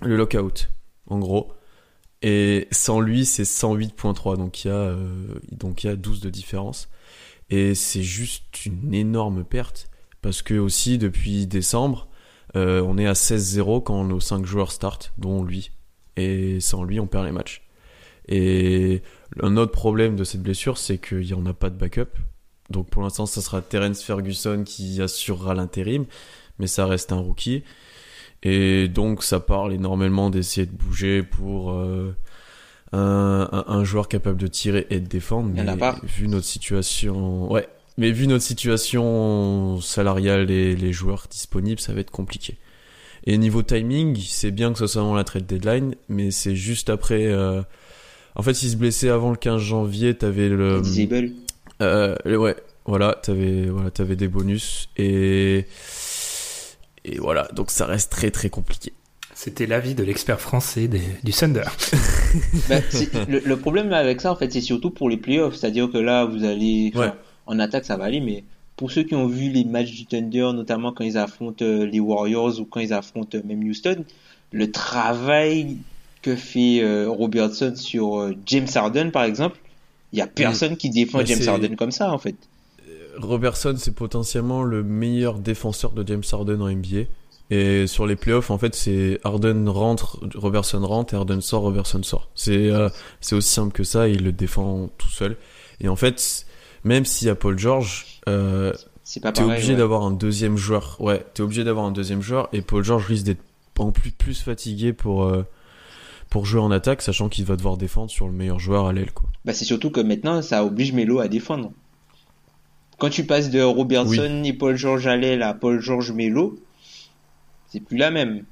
le, lockout, en gros. Et sans lui, c'est 108.3, donc il y a euh, donc il y a 12 de différence. Et c'est juste une énorme perte parce que aussi depuis décembre, euh, on est à 16-0 quand nos 5 joueurs startent, dont lui et sans lui, on perd les matchs. Et un autre problème de cette blessure, c'est qu'il n'y en a pas de backup. Donc pour l'instant, ça sera Terence Ferguson qui assurera l'intérim, mais ça reste un rookie. Et donc ça parle énormément d'essayer de bouger pour euh, un, joueur capable de tirer et de défendre. Mais vu notre situation, ouais, mais vu notre situation salariale et les joueurs disponibles, ça va être compliqué. Et niveau timing, c'est bien que ce soit avant la trade deadline, mais c'est juste après. Euh... En fait, s'il se blessait avant le 15 janvier, t'avais le. Disable. Euh, ouais, voilà, t'avais voilà, avais des bonus et et voilà, donc ça reste très très compliqué. C'était l'avis de l'expert français des, du Thunder. Bah, le, le problème avec ça, en fait, c'est surtout pour les playoffs. C'est-à-dire que là, vous allez. enfin, Ouais. En attaque, ça va aller, mais pour ceux qui ont vu les matchs du Thunder, notamment quand ils affrontent euh, les Warriors ou quand ils affrontent euh, même Houston, le travail que fait euh, Robertson sur James Harden, par exemple, il y a personne qui défend James Harden comme ça, en fait. Robertson, c'est potentiellement le meilleur défenseur de James Harden en NBA. Et sur les playoffs, en fait, c'est Harden rentre, Robertson rentre, et Harden sort, Robertson sort. C'est euh, c'est aussi simple que ça, il le défend tout seul. Et en fait, même s'il y a Paul George, euh, C'est pas t'es obligé ouais. d'avoir un deuxième joueur. Ouais, t'es obligé d'avoir un deuxième joueur, et Paul George risque d'être en plus, plus fatigué pour, euh, pour jouer en attaque, sachant qu'il va devoir défendre sur le meilleur joueur à l'aile, quoi. Bah, c'est surtout que maintenant, ça oblige Melo à défendre. Quand tu passes de Robertson et Paul George à l'aile à Paul George Melo, c'est plus la même.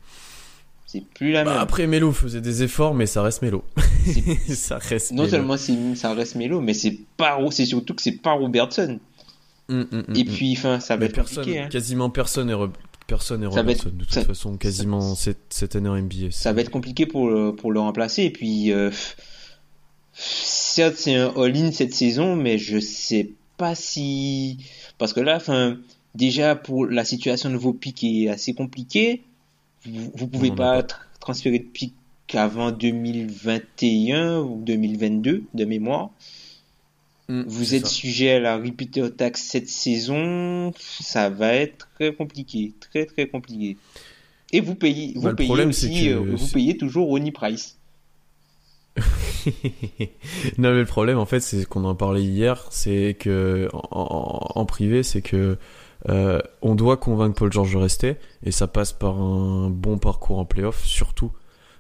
C'est plus la Bah, même. après, Melo faisait des efforts, mais ça reste Melo. Ça reste non seulement ça reste Melo, mais c'est pas, c'est surtout que c'est pas Robertson. Mm, mm, mm, Et puis, enfin, ça va Mais être personne, compliqué. Hein. quasiment personne est, Re- personne est Ça être- de toute ça- façon, quasiment cette, cette année en NBA. Ça va être compliqué pour le, pour le remplacer. Et puis, euh, certes, c'est un all-in cette saison, mais je sais pas si, parce que là, enfin, déjà pour la situation de vos pics est assez compliquée. Vous, vous pouvez pas, transférer de pics qu'avant 2021 ou 2022 de mémoire. Mm, Vous êtes ça. sujet à la repeater tax cette saison, ça va être très compliqué, très très compliqué. Et vous payez, vous Bah, payez problème, aussi, que euh, vous payez toujours Ronnie Price. non, mais le problème, en fait, c'est qu'on en parlait hier, c'est que en, en- en privé, c'est que euh, on doit convaincre Paul George de rester, et ça passe par un bon parcours en playoff, surtout.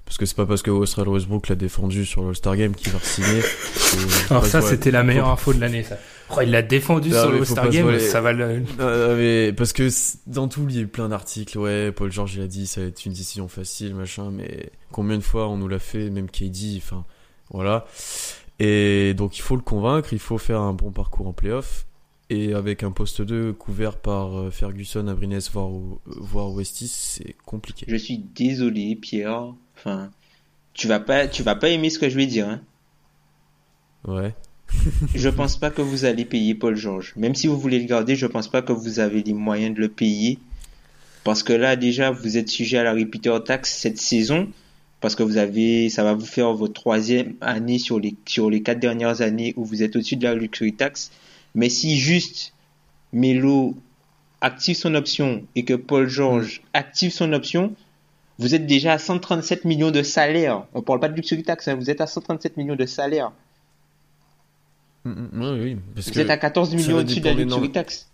Parce que c'est pas parce que Russell Westbrook l'a défendu sur l'All-Star Game qu'il va signer. Alors ça, c'était la meilleure info de l'année, ça. Oh, il l'a défendu Non, sur mais le faut Star pas se Game, ça va le... Euh, mais parce que dans tout, il y a eu plein d'articles. Ouais, Paul George, il a dit, ça va être une décision facile, machin. Mais combien de fois on nous l'a fait, même KD, enfin, voilà. Et donc, il faut le convaincre, il faut faire un bon parcours en playoff. Et avec un poste 2 couvert par euh, Ferguson, Abrines, voire, voire Westis, c'est compliqué. Je suis désolé, Pierre. Enfin, tu vas pas, tu vas pas aimer ce que je vais dire. Hein. Ouais. je pense pas que vous allez payer Paul George. Même si vous voulez le garder, je pense pas que vous avez les moyens de le payer. Parce que là, déjà, vous êtes sujet à la repeater tax cette saison. Parce que vous avez, ça va vous faire votre troisième année sur les, sur les quatre dernières années où vous êtes au-dessus de la luxury tax. Mais si juste Melo active son option et que Paul George active son option, vous êtes déjà à 137 millions de salaire. On parle pas de luxury tax, hein, vous êtes à 137 millions de salaire. Mm, mm, oui, parce Vous que êtes à 14 ça millions au-dessus de la luxury tax.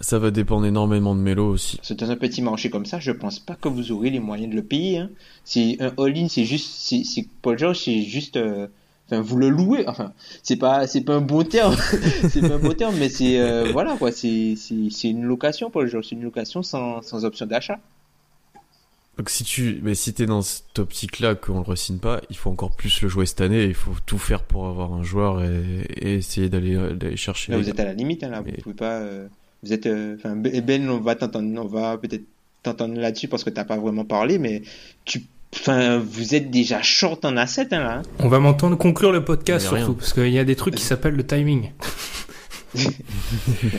ça va dépendre énormément de Melo aussi. C'est dans un petit marché comme ça, je pense pas que vous aurez les moyens de le payer. Hein. C'est un all-in, c'est juste, c'est, Paul George, c'est juste, euh, enfin, vous le louez. Enfin, c'est pas, c'est pas un bon terme, c'est pas un bon terme, mais c'est, euh, voilà quoi, c'est, c'est, c'est une location, Paul George, c'est une location sans, sans option d'achat. Donc si tu, mais si t'es dans cette optique-là qu'on le re-signe pas, il faut encore plus le jouer cette année. Il faut tout faire pour avoir un joueur et, et essayer d'aller d'aller chercher. Là, les vous êtes à la limite, hein, là, Mais- vous pouvez pas, euh, vous êtes, euh, enfin, Ben, on va t'entendre, on va peut-être t'entendre là-dessus parce que t'as pas vraiment parlé, mais tu, enfin, vous êtes déjà short en asset, hein, là. hein. On va m'entendre conclure le podcast rien. surtout, parce qu'il y a des trucs qui s'appellent le timing.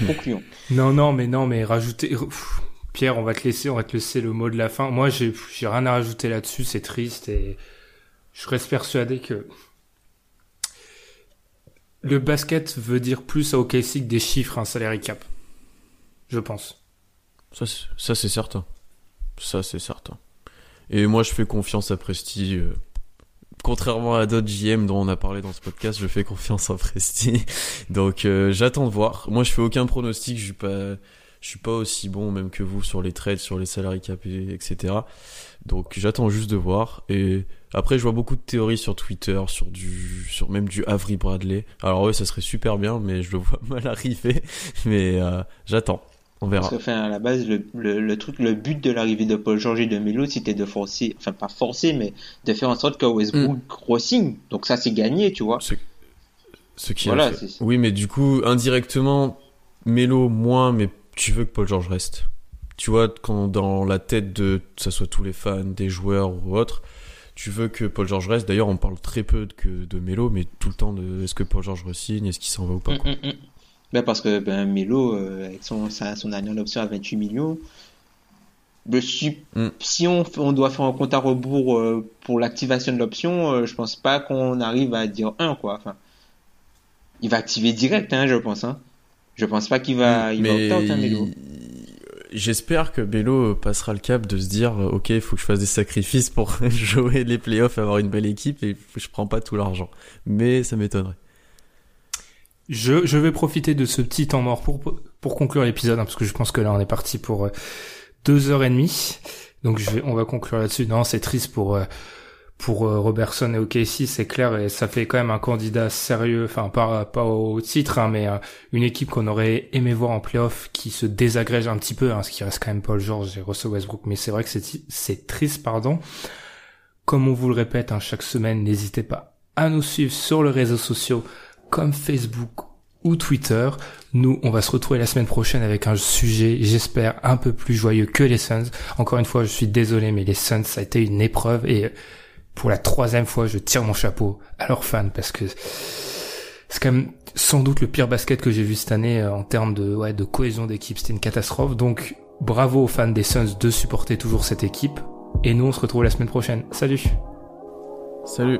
Concluons. Non, non, mais non, mais rajouter... Pff, Pierre, on va te laisser, on va te le mot de la fin. Moi, j'ai, rien à rajouter là-dessus, c'est triste et je reste persuadé que le basket veut dire plus à OKC que des chiffres, un salary cap. Je pense. Ça, c'est- ça c'est certain. Ça c'est certain. Et moi je fais confiance à Presti. euh, Contrairement à d'autres JM dont on a parlé dans ce podcast, je fais confiance à Presti. Donc euh, j'attends de voir. Moi je fais aucun pronostic. Je suis pas, je suis pas aussi bon même que vous sur les trades, sur les salary cap, et- etc. Donc j'attends juste de voir. Et après je vois beaucoup de théories sur Twitter, sur du, sur même du Avery Bradley. Alors ouais ça serait super bien, mais je le vois mal arriver. Mais euh, j'attends. On verra. Parce que, enfin, à la base, le, le, le truc, le but de l'arrivée de Paul George et de Melo, c'était de forcer, enfin, pas forcer, mais de faire en sorte que Westbrook re-signe. Donc ça, c'est gagné, tu vois. Ce, ce qui Voilà, a fait. c'est- Oui, mais du coup, indirectement, Melo moins, mais tu veux que Paul George reste. Tu vois, quand dans la tête de, que ça soit tous les fans, des joueurs ou autres, tu veux que Paul George reste. D'ailleurs, on parle très peu que de Melo, mais tout le temps de est-ce que Paul George re-signe, est-ce qu'il s'en va ou pas. Mm, mm, mm. Ben, parce que ben, Melo, euh, avec son, sa- son dernière option à 28 millions, ben, si, si on, on doit faire un compte à rebours euh, pour l'activation de l'option, euh, je pense pas qu'on arrive à dire 1, quoi. Enfin, il va activer direct, hein, je pense. Hein. Je pense pas qu'il va, il va mais opt-out, hein, j'espère que Melo passera le cap de se dire euh, ok, il faut que je fasse des sacrifices pour jouer les playoffs, avoir une belle équipe et je prends pas tout l'argent. Mais ça m'étonnerait. Je, je vais profiter de ce petit temps mort pour, pour conclure l'épisode, hein, parce que je pense que là on est parti pour euh, deux heures et demie. Donc je vais, on va conclure là-dessus. Non, c'est triste pour euh, pour euh, Robertson et OKC, c'est clair, et ça fait quand même un candidat sérieux, enfin pas pas au titre, hein, mais euh, une équipe qu'on aurait aimé voir en playoff qui se désagrège un petit peu, hein, ce qui reste quand même Paul George et Russell Westbrook. Mais c'est vrai que c'est triste, pardon. Comme on vous le répète hein, chaque semaine, n'hésitez pas à nous suivre sur les réseaux sociaux comme Facebook ou Twitter. Nous, on va se retrouver la semaine prochaine avec un sujet, j'espère, un peu plus joyeux que les Suns. Encore une fois, je suis désolé, mais les Suns, ça a été une épreuve et pour la troisième fois, je tire mon chapeau à leurs fans parce que c'est quand même sans doute le pire basket que j'ai vu cette année euh, en termes de, ouais, de cohésion d'équipe. C'était une catastrophe. Donc, bravo aux fans des Suns de supporter toujours cette équipe. Et nous, on se retrouve la semaine prochaine. Salut! Salut.